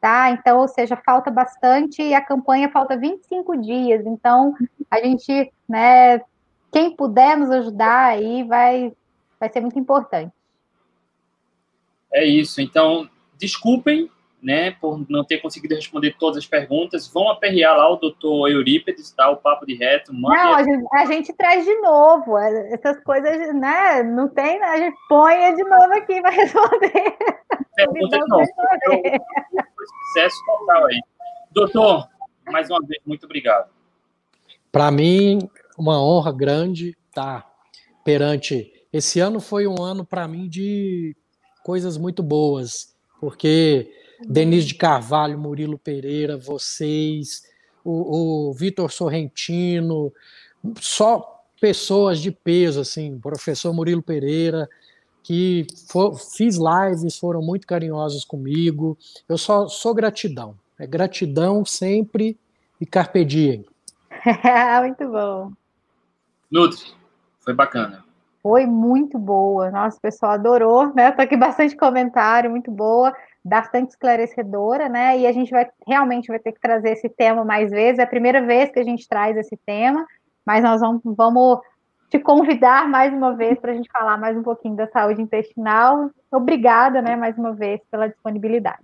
tá? Então, ou seja, falta bastante e a campanha falta 25 dias. Então, a gente, né, quem puder nos ajudar aí vai, vai ser muito importante. É isso. Então, desculpem, né, por não ter conseguido responder todas as perguntas. Vão aperrear lá o doutor Eurípides, tá? O papo de reto. Não, a gente, a gente, traz de novo. Essas coisas, né? Não tem, né? A gente põe de novo aqui para *laughs* responder. Pergunta de novo. Sucesso total aí. Doutor, mais uma vez, muito obrigado. Para mim, uma honra grande estar tá, perante. Esse ano foi um ano para mim de coisas muito boas, porque Denise de Carvalho, Murilo Pereira, vocês, o, o Vitor Sorrentino, só pessoas de peso, assim, professor Murilo Pereira, que for, fiz lives, foram muito carinhosos comigo. Eu só sou gratidão. É gratidão sempre e carpe diem. *laughs* muito bom. Nutri, foi bacana. Foi muito boa. Nossa, o pessoal adorou, né? Tô aqui bastante comentário, muito boa, bastante esclarecedora, né? E a gente vai realmente vai ter que trazer esse tema mais vezes. É a primeira vez que a gente traz esse tema, mas nós vamos, vamos te convidar mais uma vez para a gente falar mais um pouquinho da saúde intestinal. Obrigada, né, mais uma vez, pela disponibilidade.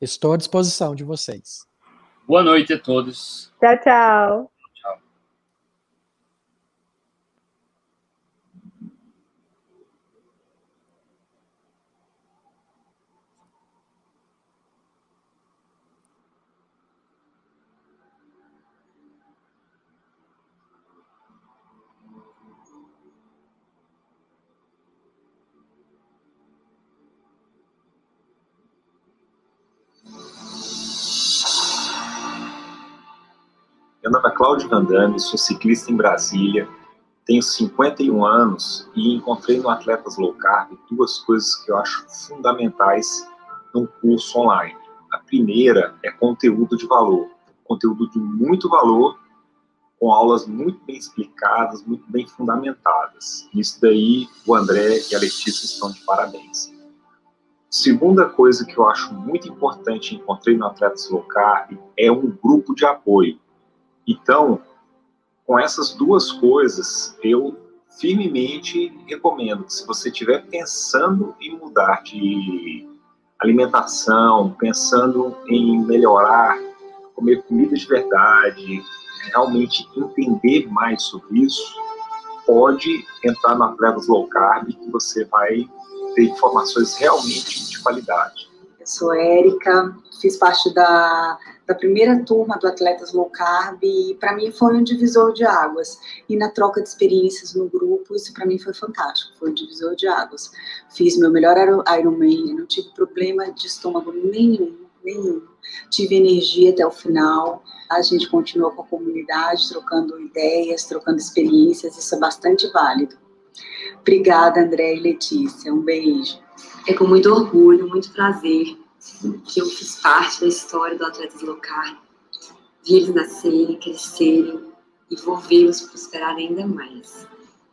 Estou à disposição de vocês. Boa noite a todos. Tchau, tchau. Meu nome é Cláudio Randami, sou ciclista em Brasília, tenho 51 anos e encontrei no Atletas Low Carb duas coisas que eu acho fundamentais num curso online. A primeira é conteúdo de valor, conteúdo de muito valor, com aulas muito bem explicadas, muito bem fundamentadas. Isso daí o André e a Letícia estão de parabéns. Segunda coisa que eu acho muito importante encontrei no Atletas Low Carb é um grupo de apoio então, com essas duas coisas, eu firmemente recomendo que se você estiver pensando em mudar de alimentação, pensando em melhorar, comer comida de verdade, realmente entender mais sobre isso, pode entrar no Atletas Low Carb que você vai ter informações realmente de qualidade. Sou Érica, fiz parte da da primeira turma do Atletas Low Carb e para mim foi um divisor de águas. E na troca de experiências no grupo, isso para mim foi fantástico, foi um divisor de águas. Fiz meu melhor Ironman, não tive problema de estômago nenhum, nenhum. Tive energia até o final. a gente continua com a comunidade, trocando ideias, trocando experiências, isso é bastante válido. Obrigada, André e Letícia, um beijo. É com muito orgulho, muito prazer que eu fiz parte da história do Atletas Locar, vi eles nascerem, crescerem e vou vê-los prosperar ainda mais.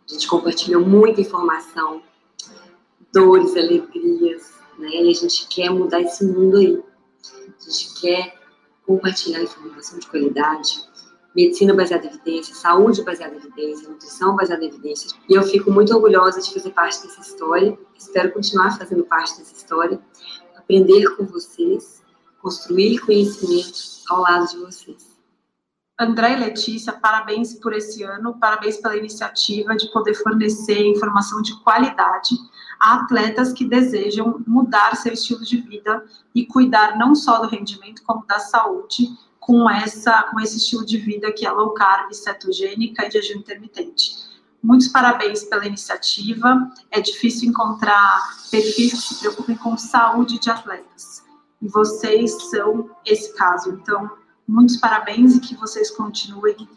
A gente compartilhou muita informação, dores, alegrias, né? E a gente quer mudar esse mundo aí. A gente quer compartilhar informação de qualidade, medicina baseada em evidência, saúde baseada em evidência, nutrição baseada em evidência. E eu fico muito orgulhosa de fazer parte dessa história. Espero continuar fazendo parte dessa história, aprender com vocês, construir conhecimento ao lado de vocês. André e Letícia, parabéns por esse ano, parabéns pela iniciativa de poder fornecer informação de qualidade a atletas que desejam mudar seu estilo de vida e cuidar não só do rendimento, como da saúde, com, essa, com esse estilo de vida que é low carb, cetogênica e de jejum intermitente. Muitos parabéns pela iniciativa. É difícil encontrar perfis que se preocupem com saúde de atletas. E vocês são esse caso. Então, muitos parabéns e que vocês continuem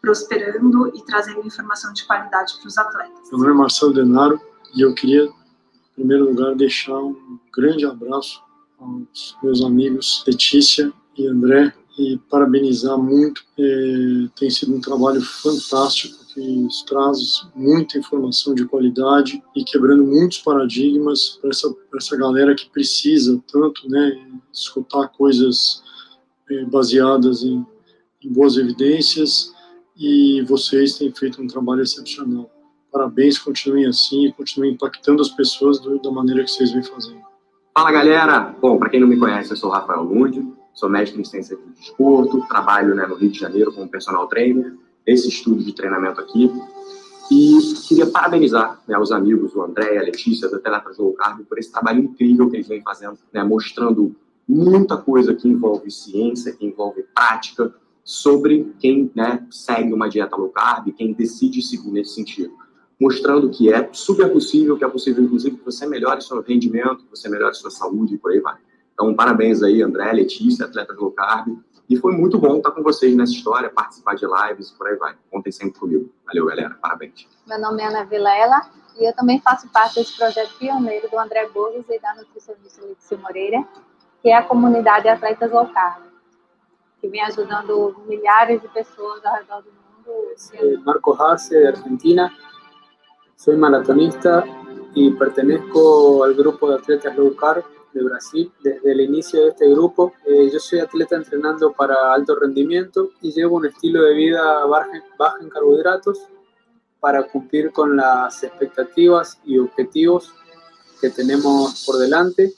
prosperando e trazendo informação de qualidade para os atletas. Meu nome é Marcelo Denaro e eu queria, em primeiro lugar, deixar um grande abraço aos meus amigos Letícia e André e parabenizar muito. É, tem sido um trabalho fantástico que traz muita informação de qualidade e quebrando muitos paradigmas para essa, essa galera que precisa tanto, né, escutar coisas é, baseadas em, em boas evidências e vocês têm feito um trabalho excepcional. Parabéns, continuem assim, continuem impactando as pessoas do, da maneira que vocês vêm fazendo. Fala galera! Bom, para quem não me conhece, eu sou Rafael Lund, sou mestre em ciência de desporto, trabalho né, no Rio de Janeiro como personal trainer, esse estudo de treinamento aqui. E queria parabenizar né, os amigos, o André, a Letícia, da Teletra Low Carb, por esse trabalho incrível que eles vêm fazendo, né, mostrando muita coisa que envolve ciência, que envolve prática, sobre quem né, segue uma dieta low carb, quem decide seguir nesse sentido. Mostrando que é super possível, que é possível, inclusive, que você melhore seu rendimento, que você melhore sua saúde e por aí vai. Então, parabéns aí, André, Letícia, atleta low carb. E foi muito bom estar com vocês nessa história, participar de lives e por aí vai. Contem sempre comigo. Valeu, galera. Parabéns. Meu nome é Ana Vilela e eu também faço parte desse projeto pioneiro do André Borges e da nutricionista Letícia Moreira, que é a comunidade Atletas Low Carb, que vem ajudando milhares de pessoas ao redor do mundo. Marco Arce, de Argentina. Soy maratonista y pertenezco al grupo de atletas Low Carb de Brasil. Desde el inicio de este grupo, eh, yo soy atleta entrenando para alto rendimiento y llevo un estilo de vida bajo en carbohidratos para cumplir con las expectativas y objetivos que tenemos por delante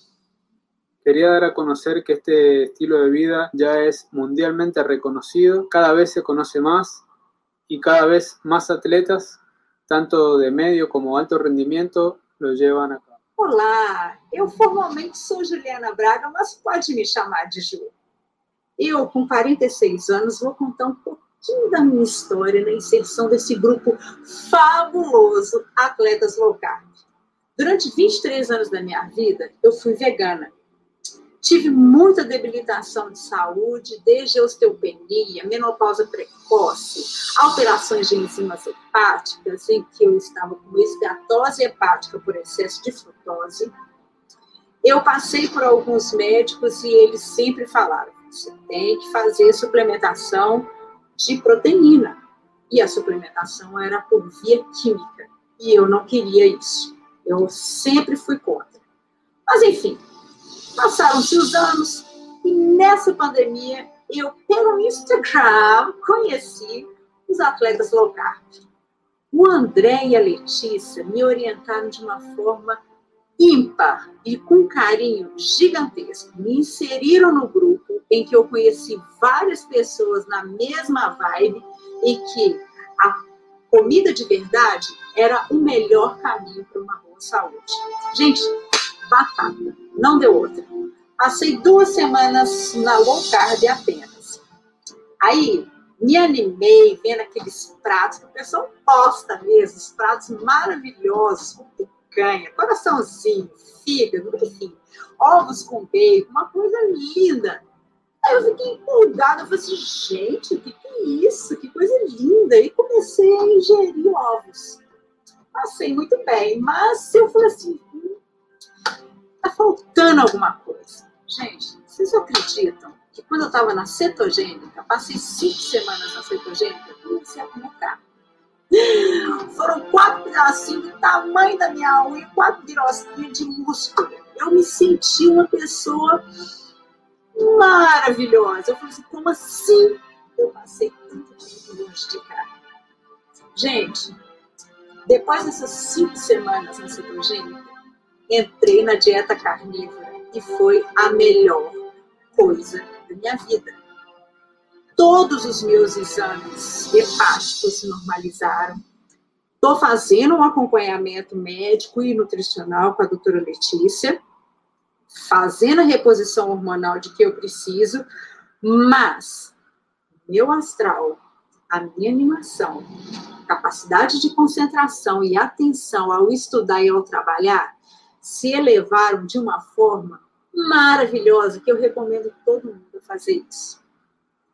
Quería dar a conocer que este estilo de vida ya es mundialmente reconocido, cada vez se conoce más y cada vez más atletas, tanto de medio como alto rendimiento, lo llevan a. Olá, eu formalmente sou Juliana Braga, mas pode me chamar de Ju. Eu, com 46 anos, vou contar um pouquinho da minha história na inserção desse grupo fabuloso Atletas Low Carb. Durante 23 anos da minha vida, eu fui vegana Tive muita debilitação de saúde, desde osteopenia, menopausa precoce, alterações de enzimas hepáticas, em que eu estava com esteatose hepática por excesso de frutose. Eu passei por alguns médicos e eles sempre falaram: você tem que fazer suplementação de proteína. E a suplementação era por via química. E eu não queria isso. Eu sempre fui contra. Mas, enfim, Passaram-se os anos e nessa pandemia eu, pelo Instagram, conheci os atletas low carb. O André e a Letícia me orientaram de uma forma ímpar e com carinho gigantesco. Me inseriram no grupo em que eu conheci várias pessoas na mesma vibe e que a comida de verdade era o melhor caminho para uma boa saúde. Gente, batata, não deu outra. Passei duas semanas na low carb apenas. Aí me animei vendo aqueles pratos que o pessoal posta mesmo, os pratos maravilhosos, com picanha, coraçãozinho, fígado, enfim, ovos com bacon, uma coisa linda. Aí eu fiquei empolgada, eu falei assim, gente, o que, que é isso? Que coisa linda! E comecei a ingerir ovos. Passei muito bem, mas eu falei assim, tá faltando alguma coisa. Gente, vocês acreditam que quando eu estava na cetogênica, passei cinco semanas na cetogênica, comecei a comer carne. Foram quatro pedacinhos do tamanho da minha unha, quatro pirocinhas de músculo. Eu me senti uma pessoa maravilhosa. Eu falei assim, como assim eu passei tanto tempo de carne? Gente, depois dessas cinco semanas na cetogênica, entrei na dieta carnívora e foi a melhor coisa da minha vida. Todos os meus exames hepáticos se normalizaram. Estou fazendo um acompanhamento médico e nutricional com a doutora Letícia fazendo a reposição hormonal de que eu preciso, mas meu astral, a minha animação, capacidade de concentração e atenção ao estudar e ao trabalhar se elevaram de uma forma maravilhosa que eu recomendo todo mundo fazer isso.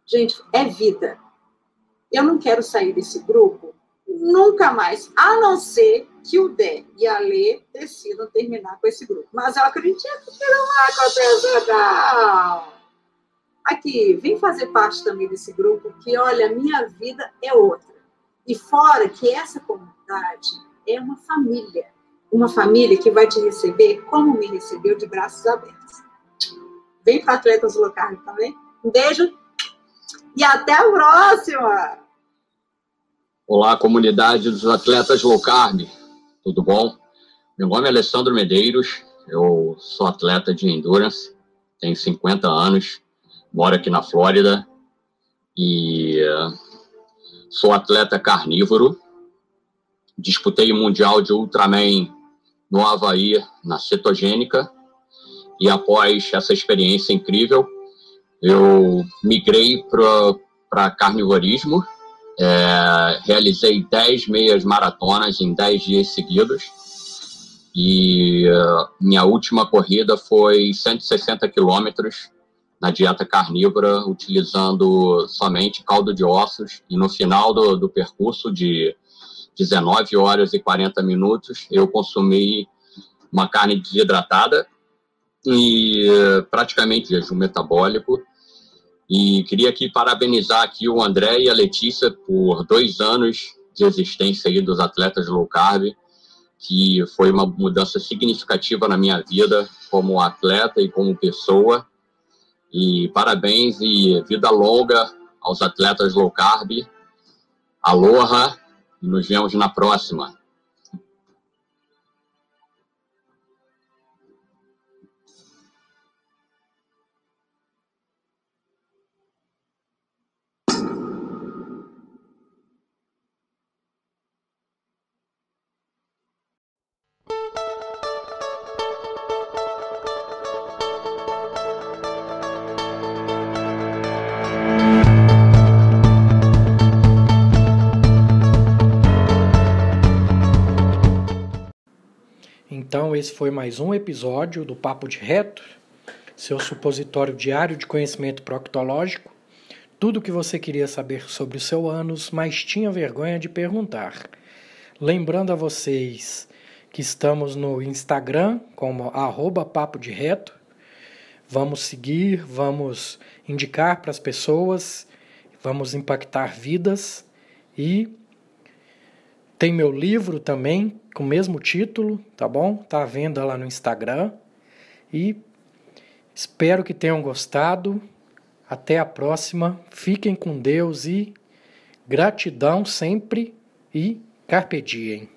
Gente, é vida. Eu não quero sair desse grupo nunca mais, a não ser que o Dé e a Lê decidam terminar com esse grupo. Mas eu acredito que não vai acontecer, não. Aqui, vem fazer parte também desse grupo, que, olha, minha vida é outra. E fora que essa comunidade é uma família. Uma família que vai te receber como me recebeu, de braços abertos. Vem para Atletas Locais também. Um beijo e até a próxima! Olá, comunidade dos atletas low carb tudo bom? Meu nome é Alessandro Medeiros, eu sou atleta de endurance, tenho 50 anos, moro aqui na Flórida e uh, sou atleta carnívoro. Disputei o Mundial de Ultraman no Havaí, na cetogênica, e após essa experiência incrível, eu migrei para carnivorismo é, realizei 10 meias maratonas em 10 dias seguidos. E uh, minha última corrida foi 160 quilômetros na dieta carnívora, utilizando somente caldo de ossos. E no final do, do percurso de 19 horas e 40 minutos, eu consumi uma carne desidratada e praticamente jejum metabólico e queria aqui parabenizar aqui o André e a Letícia por dois anos de existência aí dos atletas low carb, que foi uma mudança significativa na minha vida como atleta e como pessoa. E parabéns e vida longa aos atletas low carb. Aloha nos vemos na próxima. Então, esse foi mais um episódio do Papo de Reto, seu supositório diário de conhecimento proctológico. Tudo o que você queria saber sobre o seu ânus, mas tinha vergonha de perguntar. Lembrando a vocês que estamos no Instagram como arroba Papo de Reto. Vamos seguir, vamos indicar para as pessoas, vamos impactar vidas e tem meu livro também, com o mesmo título, tá bom? Tá à venda lá no Instagram. E espero que tenham gostado. Até a próxima. Fiquem com Deus e gratidão sempre e carpe diem.